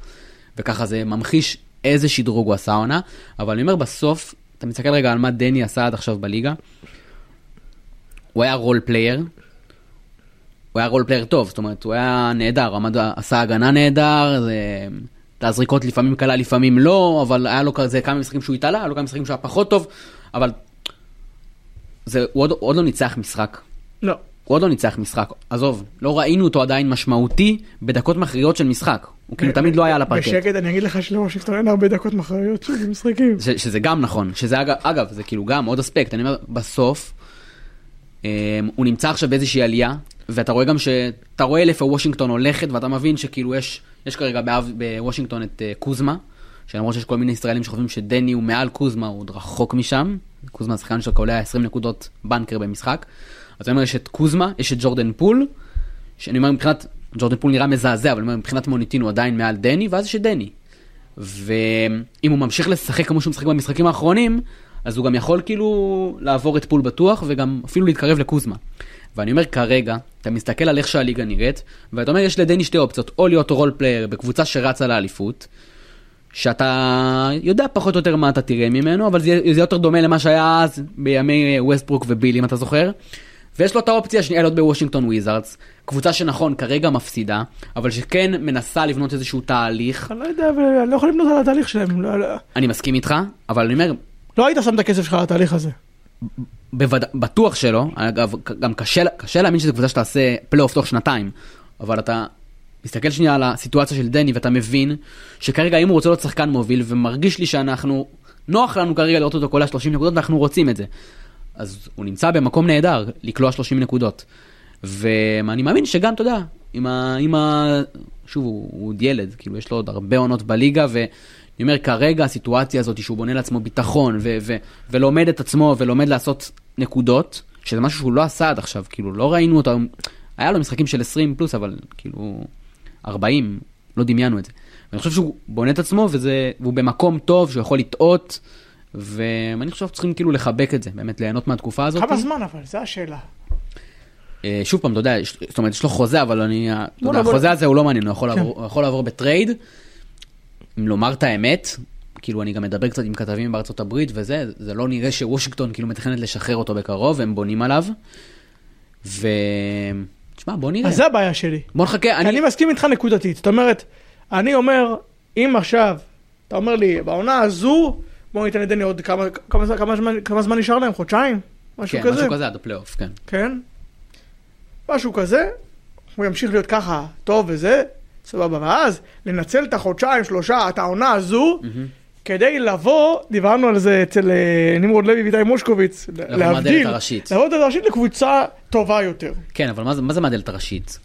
וככה זה ממחיש איזה שדרוג הוא עשה עונה, אבל אני אומר בסוף, אתה מסתכל רגע על מה דני עשה עד עכשיו בליגה, הוא היה role player, הוא היה role player טוב, זאת אומרת, הוא היה נהדר, עמד, עשה הגנה נהדר, זה... את הזריקות לפעמים קלע, לפעמים לא, אבל היה לו כזה כמה משחקים שהוא התעלה, היה לו כמה משחקים שהוא היה פחות טוב, אבל זה, הוא עוד, הוא עוד לא ניצח משחק. לא. הוא עוד לא ניצח משחק, עזוב, לא ראינו אותו עדיין משמעותי בדקות מכריעות של משחק. הוא כאילו תמיד לא היה על הפרקט. בשקט אני אגיד לך שלוושינגטון אין הרבה דקות מכריעות של משחקים. שזה גם נכון, שזה אגב, אגב, זה כאילו גם עוד אספקט, אני אומר, בסוף, הוא נמצא עכשיו באיזושהי עלייה, ואתה רואה גם שאתה רואה לאיפה וושינגטון הולכת, ואתה מבין שכאילו יש, יש כרגע בוושינגטון את uh, קוזמה, שלמרות שיש כל מיני ישראלים שחושבים שדני הוא מעל קוזמה, הוא עוד רחוק משם, קוזמה השחקן שלו קולע 20 נקודות בנקר במשחק, אז אני אומר, יש את קוזמה, יש את ג'ורדן פול, שאני אומר מבחינת, ג'ורדן פול נראה מזעזע, אבל אני אומר, מבחינת מוניטין הוא עדיין מעל דני, ואז יש את דני. ואם הוא ממשיך לשחק כמו שהוא משחק במשחקים האחרונים, אז הוא גם יכול כאילו לעבור את פול בטוח, וגם אפילו להתקרב לקוזמה. ואני אומר כרגע, אתה מסתכל על איך שהליגה נראית, ואתה אומר יש לדני שתי אופציות, או להיות role player בקבוצה שרצה לאליפות, שאתה יודע פחות או יותר מה אתה תראה ממנו, אבל זה, זה יותר דומה למה שהיה אז בימי ווסטברוק וביל, אם אתה זוכר. ויש לו את האופציה השנייה להיות בוושינגטון וויזארדס, קבוצה שנכון כרגע מפסידה, אבל שכן מנסה לבנות איזשהו תהליך. אני לא יודע, אבל אני לא יכול לבנות על התהליך שלהם. לא, לא. אני מסכים איתך, אבל אני אומר, לא היית שם את הכסף שלך על התהליך הזה. בטוח שלא, אגב, גם קשה, קשה להאמין שזו קבוצה שתעשה פלייאוף תוך שנתיים, אבל אתה מסתכל שנייה על הסיטואציה של דני ואתה מבין שכרגע אם הוא רוצה להיות שחקן מוביל ומרגיש לי שאנחנו, נוח לנו כרגע לראות אותו קולע 30 נקודות ואנחנו רוצים את זה. אז הוא נמצא במקום נהדר לקלוע 30 נקודות. ואני מאמין שגם, אתה יודע, עם ה... עם ה... שוב, הוא, הוא עוד ילד, כאילו יש לו עוד הרבה עונות בליגה, ואני אומר, כרגע הסיטואציה הזאת שהוא בונה לעצמו ביטחון, ו- ו- ולומד את עצמו, ולומד לעשות נקודות, שזה משהו שהוא לא עשה עד עכשיו, כאילו לא ראינו אותו, היה לו משחקים של 20 פלוס, אבל כאילו 40, לא דמיינו את זה. ואני חושב שהוא בונה את עצמו, וזה, והוא במקום טוב, שהוא יכול לטעות, ואני חושב שצריכים כאילו לחבק את זה, באמת ליהנות מהתקופה הזאת. כמה זמן אבל, זו השאלה. אה, שוב פעם, אתה יודע, זאת אומרת, יש לו חוזה, אבל אני, אתה יודע, החוזה הזה הוא לא מעניין, הוא יכול כן. לעבור- הוא יכול לעבור בטרייד. אם לומר את האמת, כאילו אני גם מדבר קצת עם כתבים בארצות הברית וזה, זה לא נראה שוושינגטון כאילו מתכננת לשחרר אותו בקרוב, הם בונים עליו. ו... תשמע, בוא נראה. אז זה הבעיה שלי. בוא נחכה, אני אני... מסכים איתך נקודתית. זאת אומרת, אני אומר, אם עכשיו, אתה אומר לי, בעונה הזו, בואו ניתן לדני עוד כמה, כמה, כמה, זמן, כמה זמן נשאר להם? חודשיים? משהו כן, כזה? משהו כזה עד הפלייאוף, כן. כן. משהו כזה, הוא ימשיך להיות ככה טוב וזה, סבבה. ואז לנצל את החודשיים, שלושה, את העונה הזו, כדי לבוא, דיברנו על זה אצל אה, נמרוד לוי ואיתי מושקוביץ, מהדלת להבדיל, הראשית. לבוא מהדלת הראשית לקבוצה טובה יותר. כן, אבל מה זה- מה זה מהדלת הראשית?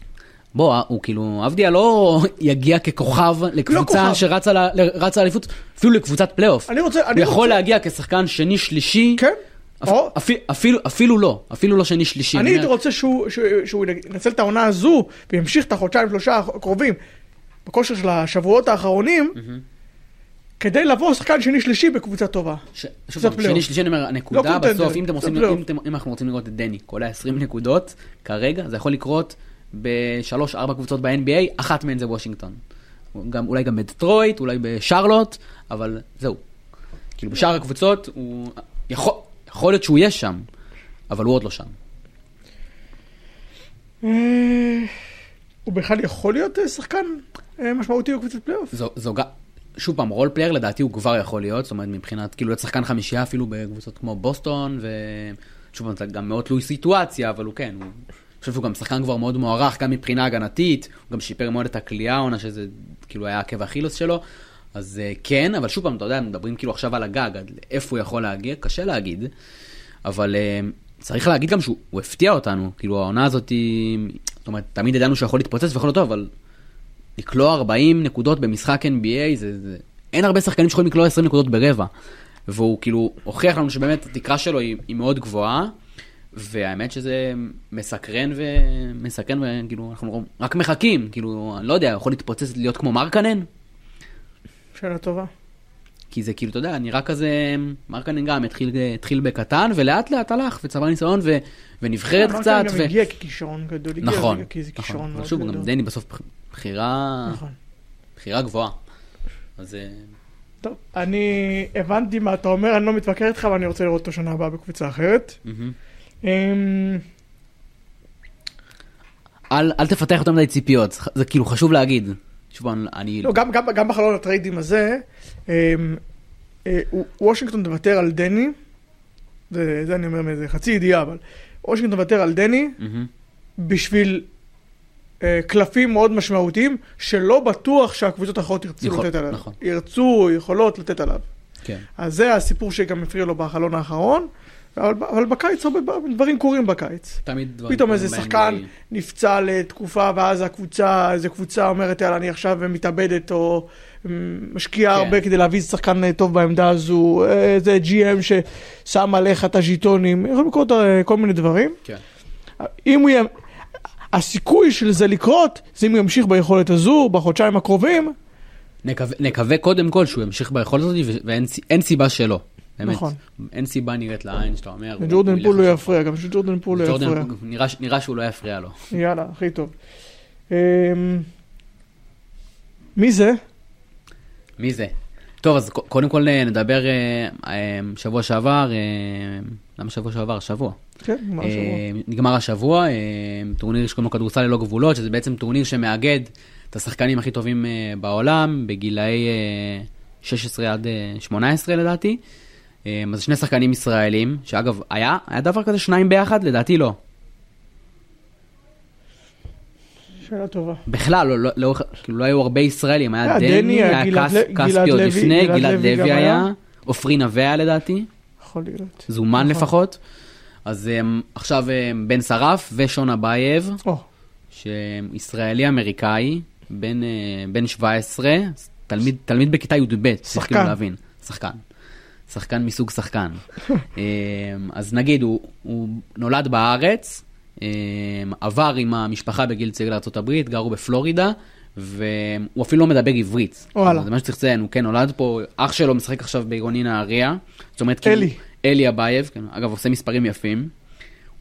בוא, אה, הוא כאילו, אבדיה לא יגיע ככוכב לקבוצה כוכב. שרצה ל- רצה אליפות, אפילו לקבוצת פלייאוף. אני רוצה, הוא אני יכול רוצה, להגיע כשחקן שני שלישי, כן, או, אפי- אפילו אפילו לא, אפילו לא שני שלישי. אני הייתי רוצה שהוא, שהוא, שהוא ינצל את העונה הזו וימשיך את החודשיים שלושה הקרובים בכושר של השבועות האחרונים כדי לבוא שחקן שני שלישי בקבוצה טובה. ש- שוב. שני שלישי, אני אומר, הנקודה לא בסוף, אם רוצים. אם אתם- אם אנחנו רוצים לראות את דני, קולע 20 נקודות, כרגע זה יכול לקרות בשלוש, ארבע קבוצות ב-NBA, אחת מהן זה וושינגטון. גם, אולי גם בדטרויט, אולי בשרלוט, אבל זהו. כאילו בשאר הקבוצות, הוא יכול, יכול להיות שהוא יהיה שם, אבל הוא עוד לא שם. אה, הוא בכלל יכול להיות אה, שחקן אה, משמעותי בקבוצת פלייאוף? זו, זו גם, שוב פעם, role player לדעתי הוא כבר יכול להיות, זאת אומרת מבחינת, כאילו להיות שחקן חמישייה אפילו בקבוצות כמו בוסטון, ושוב פעם, זה גם מאוד תלוי סיטואציה, אבל הוא כן, הוא, אני חושב שהוא גם שחקן כבר מאוד מוערך, גם מבחינה הגנתית, הוא גם שיפר מאוד את הקליעה העונה, שזה כאילו היה עקב אכילוס שלו, אז אה, כן, אבל שוב פעם, אתה יודע, מדברים כאילו עכשיו על הגג, עד איפה הוא יכול להגיע, קשה להגיד, אבל אה, צריך להגיד גם שהוא הוא הפתיע אותנו, כאילו העונה הזאת, היא- זאת אומרת, תמיד ידענו שהוא יכול להתפוצץ ויכול להיות טוב, אבל לקלוע 40 נקודות במשחק NBA, זה, זה... אין הרבה שחקנים שיכולים לקלוע 20 נקודות ברבע. והוא כאילו הוכיח לנו שבאמת התקרה שלו היא, היא מאוד גבוהה, והאמת שזה מסקרן ומסקרן, וכאילו אנחנו רק מחכים, כאילו, אני לא יודע, יכול להתפוצץ להיות כמו מרקנן? שאלה טובה. כי זה כאילו, אתה יודע, נראה כזה, מרקנן גם התחיל, התחיל בקטן, ולאט לאט הלך, וצבר ניסיון, ו, ונבחרת אמרת, קצת. גם ו... הגיע ככישרון גדול. הגיע נכון, כי זה נכון. כישרון אבל מאוד שוב, גם. דני בסוף בח- בחירה, נכון. בחירה גבוהה. אז אה, טוב, אני הבנתי מה אתה אומר, אני לא מתווכח איתך, אבל אני רוצה לראות אותו שנה הבאה בקבוצה אחרת. אמ, אל אל תפתח יותר מדי ציפיות, זה כאילו חשוב להגיד. שוב, אני-. לא, גם, גם, גם בחלון הטריידים הזה, אמ, אה, וושינגטון תוותר על דני, זה, זה אני אומר מאיזה חצי ידיעה, אבל וושינגטון תוותר על דני מהמם. בשביל אה, קלפים מאוד משמעותיים, שלא בטוח שהקבוצות האחרות ירצו יכול- לתת עליו. נכון. ירצו, יכולות לתת עליו. כן. אז זה הסיפור שגם הפריע לו בחלון האחרון, אבל, אבל בקיץ הרבה דברים קורים בקיץ. תמיד דברים פתאום קורים איזה ב-NBA. שחקן נפצע לתקופה, ואז הקבוצה, איזה קבוצה אומרת, יאללה, אני עכשיו מתאבדת, או משקיעה כן. הרבה כדי להביא שחקן טוב בעמדה הזו, איזה GM ששם עליך את הז'יטונים, יכולים לקרות אה, כל מיני דברים. כן. אם הוא י... הסיכוי של זה לקרות, זה אם הוא ימשיך ביכולת הזו, בחודשיים הקרובים, נקווה, נקווה קודם כל שהוא ימשיך ביכולת הזאת ואין סי- אין סיבה שלא. באמת. נכון. אין סיבה נראית לעין שאתה אומר. הוא פול לא יפריע, גם שג'ורדן פול לא ג'ורדן יפריע. נראה, נראה שהוא לא יפריע לו. יאללה, הכי טוב. אמ, מי זה? מי זה? טוב, אז קודם כל אה, נדבר אה, אה, שבוע שעבר, אה, למה שבוע שעבר? השבוע. כן, מה השבוע? נגמר השבוע, טורניר שקוראים לו כדורסל ללא גבולות, שזה בעצם טורניר שמאגד את השחקנים הכי טובים בעולם, בגילאי אה, 16 עד אה, 18 לדעתי. אה, אז שני שחקנים ישראלים, שאגב, היה, היה דבר כזה שניים ביחד? לדעתי לא. שאלה טובה. בכלל, לא, לא, לא, כאילו לא היו הרבה ישראלים, היה היה דני, דני, היה היה כספי עוד לפני, גלעד לוי היה, היה. עופרי נווה לדעתי, יכול להיות. זומן נכון. לפחות. אז הם, עכשיו הם, בן שרף ושון אבייב, או, שישראלי אמריקאי, בן, אה, בן 17, תלמיד, תלמיד בכיתה י"ב, שחקן. כאילו להבין, שחקן. שחקן מסוג שחקן. אה, אז נגיד, הוא, הוא נולד בארץ, אה, עבר עם המשפחה בגיל צעיר לארה"ב, גרו בפלורידה, והוא אפילו לא מדבר עברית. וואלה. זה מה שצריך לציין, הוא כן נולד פה, אח שלו משחק עכשיו בעירוני נהריה. זאת אומרת, כאילו, אלי. אלי אבייב, כן, אגב, עושה מספרים יפים.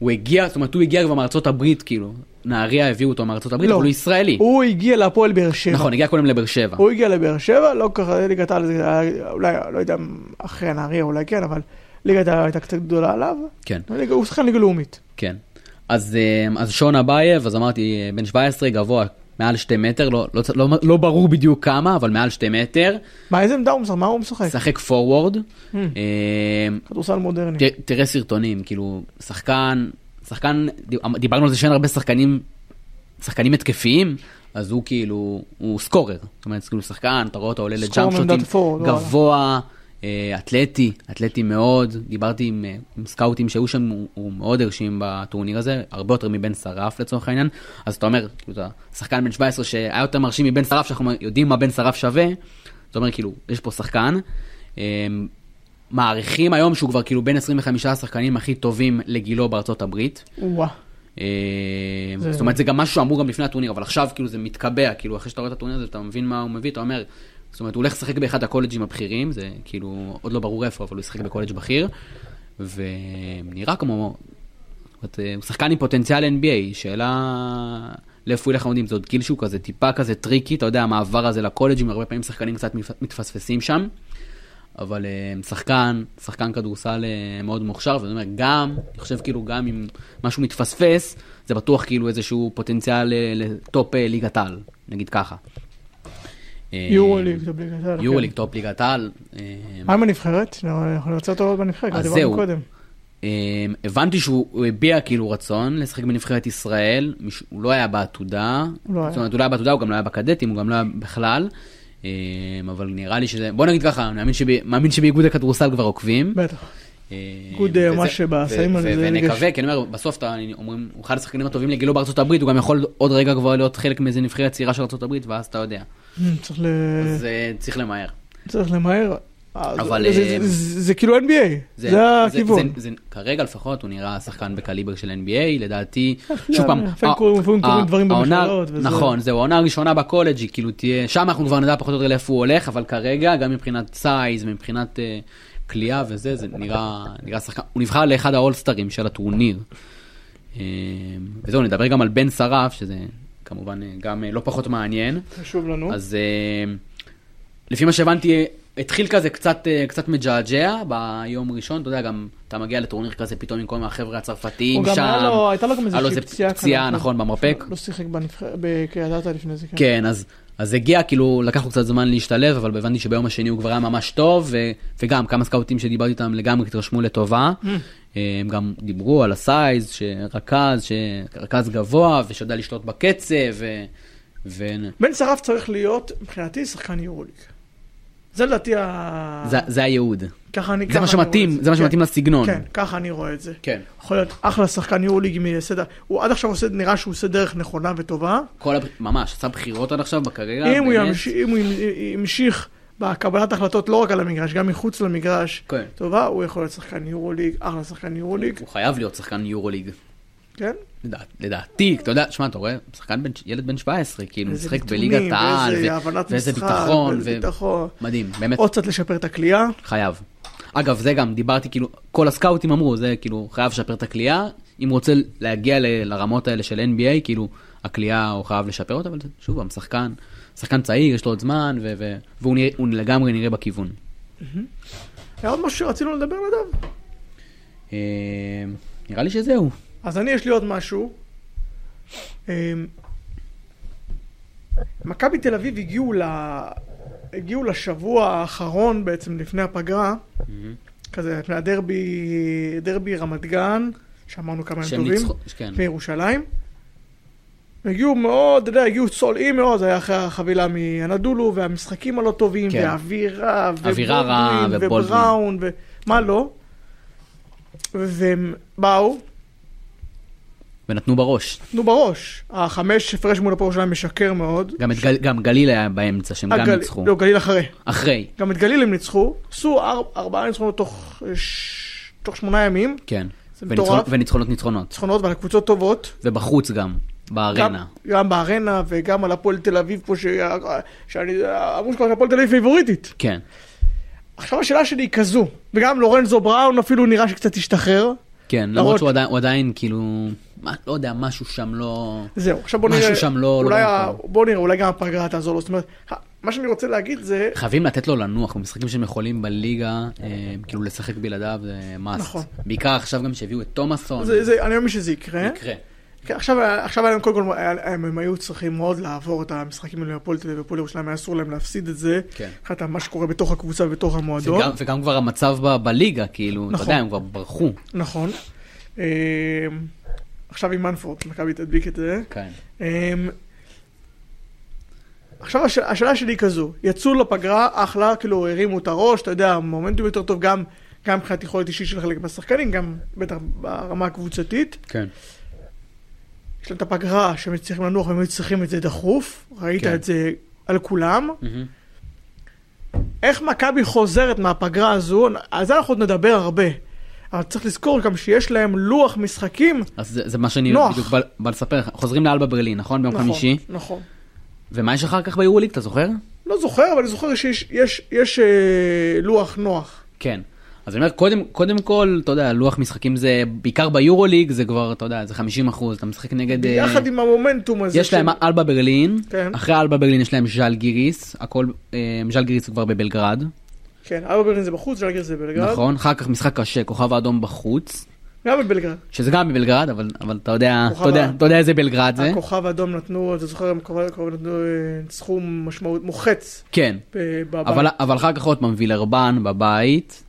הוא הגיע, זאת אומרת, הוא הגיע כבר מארצות הברית, כאילו, נהריה הביאו אותו מארצות הברית, לא. אבל הוא ישראלי. הוא הגיע להפועל באר שבע. נכון, הגיע קודם לבאר שבע. הוא הגיע לבאר שבע, לא ככה, ליגת העל, היה, אולי, לא יודע, אחרי נהריה אולי כן, אבל ליגת העל הייתה קצת גדולה עליו. כן, הוא שחקן ליגה לאומית. כן. אז, אה, אז שון אבייב, אז אמרתי, אה, בן 17, גבוה, מעל שתי מטר, לא, לא, לא, לא ברור בדיוק כמה, אבל מעל שתי מטר. מה, איזה עמדה הוא משחק? מה הוא משחק? משחק פורוורד. Hmm. אה, כדורסל מודרני. ת- תראה סרטונים, כאילו, שחקן, שחקן, דיברנו על זה שאין הרבה שחקנים, שחקנים התקפיים, אז הוא כאילו, הוא סקורר. זאת אומרת, כאילו שחקן, אתה רואה אותו עולה לג'אמפ שוטים. גבוה, אה, אתלטי, אתלטי מאוד. דיברתי עם, אה, עם סקאוטים שהיו שם, הוא, הוא מאוד הרשים בטורניר הזה, הרבה יותר מבן שרף לצורך העניין. אז אתה אומר, כאילו, אתה שחקן בן 17 שהיה יותר מרשים מבן שרף, שאנחנו יודעים מה בן שרף שווה, זאת אומרת, כאילו, יש פה שחקן. אה, מעריכים היום שהוא כבר כאילו בין 25 השחקנים הכי טובים לגילו בארצות הברית. אה, זה- זאת אומרת זה גם משהו שאמרו גם לפני הטורניר אבל עכשיו כאילו זה מתקבע כאילו אחרי שאתה רואה את הטורניר הזה אתה מבין מה הוא מביא אתה אומר. זאת אומרת הוא הולך לשחק באחד הקולג'ים הבכירים זה כאילו עוד לא ברור איפה אבל הוא ישחק בקולג' בכיר. ונראה כמו. זאת אומרת, אה, הוא שחקן עם פוטנציאל NBA שאלה לאיפה הוא ילך לומדים זה עוד גיל שהוא כזה טיפה כזה טריקי אתה יודע המעבר הזה לקולג'ים הרבה פעמים שחקנים קצת מתפ- מתפספסים שם. אבל אה, שחקן, שחקן כדורסל אה, מאוד מוכשר, ואני אומר, גם, אני חושב כאילו גם אם משהו מתפספס, זה בטוח כאילו איזשהו פוטנציאל ל top ליגת על, נגיד ככה. אה, יורוליג, טוב, ליגת העל, כן. top ליגת על. אה, מה עם הנבחרת? אנחנו נרצה אותו בנבחרת, אז דיברנו. קודם. אה, הבנתי שהוא הוא הביע כאילו רצון לשחק בנבחרת ישראל, הוא לא היה בעתודה, לא. זאת אומרת הוא לא היה בעתודה, הוא גם לא היה בקדטים, הוא גם לא היה בכלל, אבל נראה לי שזה, בוא נגיד ככה, אני מאמין שב- מאמין שבאיגוד הכדורסל כבר עוקבים. בטח. איגוד, אה, וזה- ממש בסעים ו- על זה ונקווה. כי אני אומר, בסוף אומרים, הוא אחד השחקנים הטובים לגילו בארצות הברית, הוא גם יכול עוד רגע כבר להיות חלק מאיזה נבחרת צעירה של ארצות הברית, ואז אתה יודע. Hmm, צריך ל... אז אה, צריך למהר. צריך למהר. אה, זה- אבל, זה- אה, זה- זה זה כאילו NBA, זה הכיוון. זה- זה- כרגע לפחות הוא נראה שחקן בקליבר של NBA, לדעתי, שוב פעם, לפעמים דברים במכללות. נכון, זהו, העונה הראשונה בקולג' היא כאילו תהיה, שם אנחנו כבר נדע פחות או יותר לאיפה הוא הולך, אבל כרגע, גם מבחינת size, מבחינת אה, כליאה וזה, זה נראה נראה שחקן, הוא נבחר לאחד האולסטרים של הטורניר. וזהו, נדבר גם על בן שרף, שזה כמובן אה, גם אה, לא פחות מעניין. חשוב לנו. אז אה, לפי מה שהבנתי, התחיל כזה קצת, קצת מג'עג'ע ביום ראשון, אתה יודע, גם אתה מגיע לטורניר כזה פתאום עם כל החבר'ה הצרפתיים הוא גם שם. היה לו, הייתה לו גם היה לו איזושהי איזה פציעה. פציעה, קלה. נכון, במרפק. לא שיחק בקריית לפני זה, כן. כן, אז, אז הגיע, כאילו, לקח לו קצת זמן להשתלב, אבל הבנתי שביום השני הוא כבר היה ממש טוב, ו, וגם כמה סקאוטים שדיברתי איתם לגמרי התרשמו לטובה. הם גם דיברו על הסייז, שרכז, שרכז גבוה, ושיודע לשלוט בקצב, ו... ו... בן שרף צריך להיות, מבחינתי, שחקן יורוליג. זה לדעתי ה... זה, זה הייעוד. ככה אני... זה ככה מה שמתאים, זה. זה מה כן, שמתאים לסגנון. כן, ככה אני רואה את זה. כן. יכול להיות אחלה שחקן יורוליג אם יעשה ה... הוא עד עכשיו עושה, נראה שהוא עושה דרך נכונה וטובה. כל הב... ממש, עשה בחירות עד עכשיו בקריירה, אם הוא באמת. ימשיך, אם הוא ימשיך בקבלת החלטות לא רק על המגרש, גם מחוץ למגרש, כן. טובה, הוא יכול להיות שחקן יורוליג, אחלה שחקן יורוליג, הוא חייב להיות שחקן יורוליג. כן? לדעת, לדעתי, אתה יודע, שמע, אתה רואה, שחקן בן, ילד בן 17, כאילו, משחק בליגת העל, ואיזה ו- ואיזה משחק, ביטחון, ואיזה ו- ביטחון. מדהים, באמת, עוד קצת לשפר את הכלייה, חייב. אגב, זה גם, דיברתי, כאילו, כל הסקאוטים אמרו, זה כאילו, חייב לשפר את הכלייה, אם רוצה להגיע ל- לרמות האלה של NBA, כאילו, הכלייה הוא חייב לשפר אותה, אבל שוב, פעם, שחקן, שחקן צעיר, יש לו עוד זמן, ו- ו- והוא הוא לגמרי נראה בכיוון. היה עוד משהו שרצינו לדבר נדב? אה, נראה לי שזהו. אז אני, יש לי עוד משהו. אמ, מכבי תל אביב הגיעו, ל... הגיעו לשבוע האחרון בעצם לפני הפגרה, כזה לפני הדרבי, דרבי רמת גן, שאמרנו כמה שהם טובים, ניצחו, כן. וירושלים. הגיעו מאוד, אתה יודע, הגיעו צולעים מאוד, זה היה אחרי החבילה מהנדולו, והמשחקים הלא טובים, כן. והאווירה, ובולדווין. ובראון, ומה לא. והם באו, ונתנו בראש. נו בראש, החמש הפרש מול הפועל שלהם משקר מאוד. גם, את גל, גם גליל היה באמצע, שהם גם הגל- ניצחו. לא, גליל אחרי. אחרי, גם את גליל הם ניצחו, עשו אר- ארבעה ניצחונות תוך, ש... תוך שמונה ימים, כן. זה וניצחונות, מטורף. וניצחונות ניצחונות. ניצחונות ועל קבוצות טובות. ובחוץ גם, גם, בארנה. גם בארנה וגם על הפועל תל אביב פה, ש... שאני, אמרו שהפועל תל אביב פיבוריטית. כן. עכשיו השאלה שלי היא כזו, וגם לורנזו בראון אפילו נראה שקצת השתחרר. כן, למרות- שהוא עדיין, הוא עדיין כאילו, מה, לא יודע, משהו שם לא... זהו, עכשיו בוא משהו נראה, שם לא- לא אולי, ה... במקום. בוא נראה, אולי גם הפגרה תעזור לו, זאת אומרת, ה- מה שאני רוצה להגיד זה, חייבים לתת לו לנוח במשחקים שהם יכולים בליגה, אה, כאילו לשחק בלעדיו זה must. נכון. בעיקר עכשיו גם שהביאו את תומאסון. זה, זה, אני מאמין שזה יקרה. יקרה. כן, עכשיו, עכשיו היה להם קודם כל, הם, הם היו צריכים מאוד לעבור את המשחקים האלה בפועל תל אביב והפועל ירושלים, היה אסור להם להפסיד את זה. כן. מה שקורה בתוך הקבוצה ובתוך המועדון. וגם, וגם כבר המצב ב, בליגה, כאילו, נכון. אתה יודע, הם כבר ברחו. נכון. אמ, עכשיו עם מנפורט, מכבי תדביק את זה. כן. אמ, עכשיו הש... השאלה שלי היא כזו, יצאו לפגרה, אחלה, כאילו הרימו את הראש, אתה יודע, מומנטום יותר טוב, גם מבחינת יכולת אישית של חלק מהשחקנים, גם בטח ברמה הקבוצתית. כן. יש להם את הפגרה שהם צריכים לנוח והם צריכים את זה דחוף, ראית כן. את זה על כולם. איך מכבי חוזרת מהפגרה הזו, על זה אנחנו עוד נדבר הרבה. אבל צריך לזכור גם שיש להם לוח משחקים. אז זה, זה מה שאני נוח. בדיוק בא, בא לספר לך. חוזרים לאלבה ברלין, נכון? ביום חמישי. נכון. ומה יש אחר כך ביורוליג, אתה זוכר? לא זוכר, אבל אני זוכר שיש יש, יש, אה, לוח נוח. כן. אז אני אומר, קודם, קודם כל, אתה יודע, לוח משחקים זה, בעיקר ביורוליג זה כבר, אתה יודע, זה 50 אחוז, אתה משחק נגד... אה, יחד עם המומנטום הזה. יש להם אלבה ברלין, כן. אחרי אלבה ברלין יש להם ז'אל גיריס, הכל, אה, ז'אל גיריס הוא כבר בבלגרד, כן, ארבע ברלין זה בחוץ, ז'לגר זה בבלגרד. נכון? אחר כך משחק קשה, כוכב האדום בחוץ, גם בבלגרד. שזה גם בבלגרד, אבל, אבל אתה יודע, אתה יודע, ה- אתה יודע איזה בלגרד זה, הכוכב האדום נתנו, אתה זוכר, הכוכב נתנו אה, סכום משמעות, מוחץ. כן. אבל, אבל אחר כך עוד פעם וילרבאן בבית,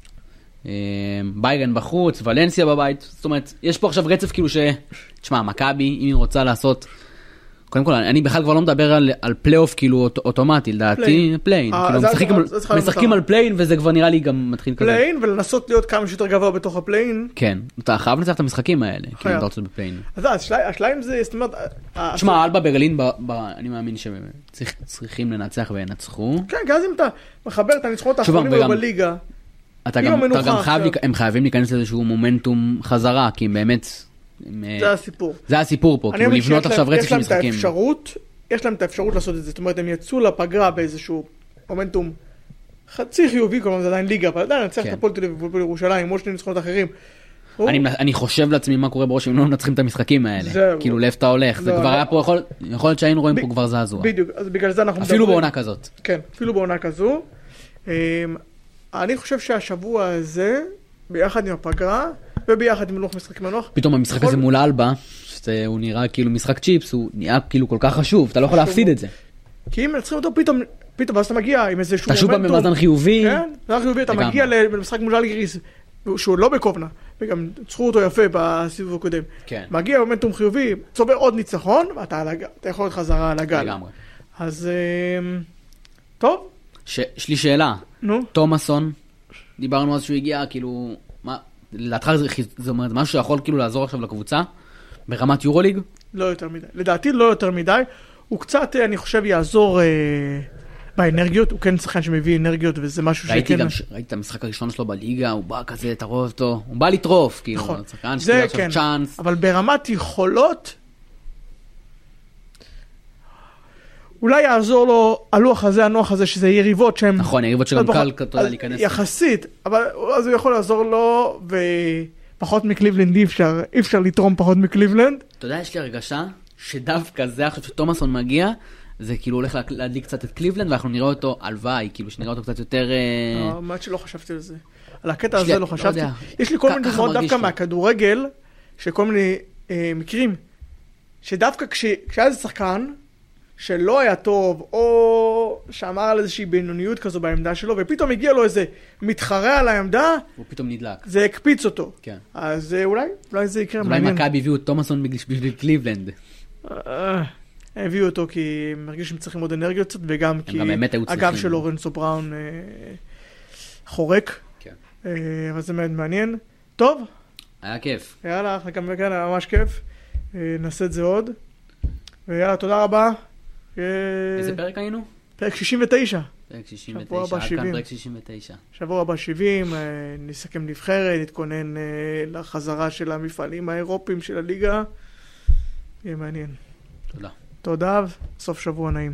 ביירן בחוץ, ולנסיה בבית, זאת אומרת, יש פה עכשיו רצף כאילו ש... תשמע, מכבי, אם היא רוצה לעשות... קודם כל, אני בכלל כבר לא מדבר על, על פלייאוף כאילו אוט, אוטומטי, לדעתי, פליי-אין. אה, כאילו, משחקים, צריכה להיות משחקים. על play-in וזה כבר נראה לי גם מתחיל כזה. play-in, ולנסות להיות כמה שיותר גבוה בתוך ה play-in. כן, אתה חייב לנצח את המשחקים האלה, כאילו, חייב. אתה רוצה ב play-in. אז אה, השאלה אם זה, זאת אומרת... תשמע, אלבה ברלין, ב, ב, אני מאמין שצריכים לנצח וינצחו. כן, כי אז אם אתה מחבר את הניצחונות האחרונים בליגה, אתה גם, אתה גם חייב, עכשיו. הם חייבים להיכנס לאיזשהו מומנטום חזרה, כי הם באמת, הם, זה הסיפור. זה הסיפור פה, כאילו לבנות עכשיו רצף של משחקים. האפשרות, יש להם את האפשרות לעשות את זה, זאת אומרת הם יצאו לפגרה באיזשהו מומנטום חצי חיובי, כלומר זה עדיין ליגה, אבל עדיין לנצח את כן. הפועל תל אביב והפועל ירושלים, עוד שני ניצחונות אחרים. אני, אני חושב לעצמי מה קורה בראש אם לא מנצחים את המשחקים האלה. זהו. כאילו לאיפה אתה הולך, זה לא, כבר לא. היה פה, יכול, יכול להיות שהיינו רואים פה כבר זעזוע. בדיוק, אז בגלל זה אנחנו אפילו בעונה כזאת. כן, אפילו בעונה כזו. אני חושב שהשבוע הזה, ביחד עם הפגרה, וביחד עם לוח משחק מנוח, פתאום המשחק הזה מול אלבה, שהוא נראה כאילו משחק צ'יפס, הוא נהיה כאילו כל כך חשוב, אתה לא יכול להפסיד. את זה. כי אם מנצחים אותו פתאום, פתאום, ואז אתה מגיע עם איזה שהוא אתה שוב מומנטום. במאזן חיובי, כן, מאזן חיובי, אתה. מגיע למשחק מול אלגריס, שהוא לא בקובנה, וגם ניצחו אותו יפה בסיבוב הקודם. כן, מגיע במומנטום חיובי, צובר עוד ניצחון, ואתה יכול להיות חזרה על הגל. לגמרי. אז אמ, טוב, יש לי שאלה, נו. תומאסון, דיברנו אז שהוא הגיע, כאילו, מה, לדעתך זה, זה אומר, זה משהו שיכול כאילו לעזור עכשיו לקבוצה? ברמת יורוליג? לא יותר מדי. לדעתי לא יותר מדי. הוא קצת, אה, אני חושב, יעזור אה, באנרגיות. הוא כן שחקן שמביא אנרגיות, וזה משהו ראיתי שכן... גם, ש- ראיתי את המשחק הראשון שלו בליגה, הוא בא כזה, אתה רואה אותו, הוא בא לטרוף, כאילו, נכון. שחקן שקיבל עכשיו כן. צ'אנס. אבל ברמת יכולות, אולי יעזור לו הלוח הזה, הנוח הזה, שזה יריבות שהן... נכון, היריבות שגם קל, אז להיכנס. יחסית, אבל אז הוא יכול לעזור לו, ופחות מקליבלנד אי אפשר, אי אפשר לתרום פחות מקליבלנד. אתה יודע, יש לי הרגשה שדווקא זה עכשיו שתומאסון מגיע, זה כאילו הולך לה- להדליק קצת את קליבלנד, ואנחנו נראה אותו, הלוואי, כאילו שנראה אותו קצת יותר... אה, האמת שלא חשבתי על זה. על הקטע הזה לא לא חשבתי. יש לי כל מיני דוגמאות מרגיש דווקא. מהכדורגל, שכל מיני אה, מקרים, שדווקא כש- כשהיה איזה שחקן שלא היה טוב, או שאמר על איזושהי בינוניות כזו בעמדה שלו, ופתאום הגיע לו איזה מתחרה על העמדה, הוא פתאום נדלק. זה הקפיץ אותו. כן. אז אה, אולי, אולי זה יקרה, אולי. מכבי הביאו את תומאסון בשביל קליבלנד. אה, הביאו אותו כי הם הרגישו שהם צריכים עוד אנרגיות קצת, וגם כי הגב. של לורנצו בראון אה, חורק. כן. אבל זה מאוד מעניין. טוב, היה כיף. יאללה, גם כן היה ממש כיף. נעשה את זה עוד. ויאללה, תודה רבה. אה, איזה פרק היינו? פרק 69. פרק שבוע 69, הבא עד 70. כאן פרק 69. שבוע הבא 70, אה, נסכם נבחרת, נתכונן אה, לחזרה של המפעלים האירופיים של הליגה. יהיה מעניין. תודה. תודה, סוף שבוע נעים.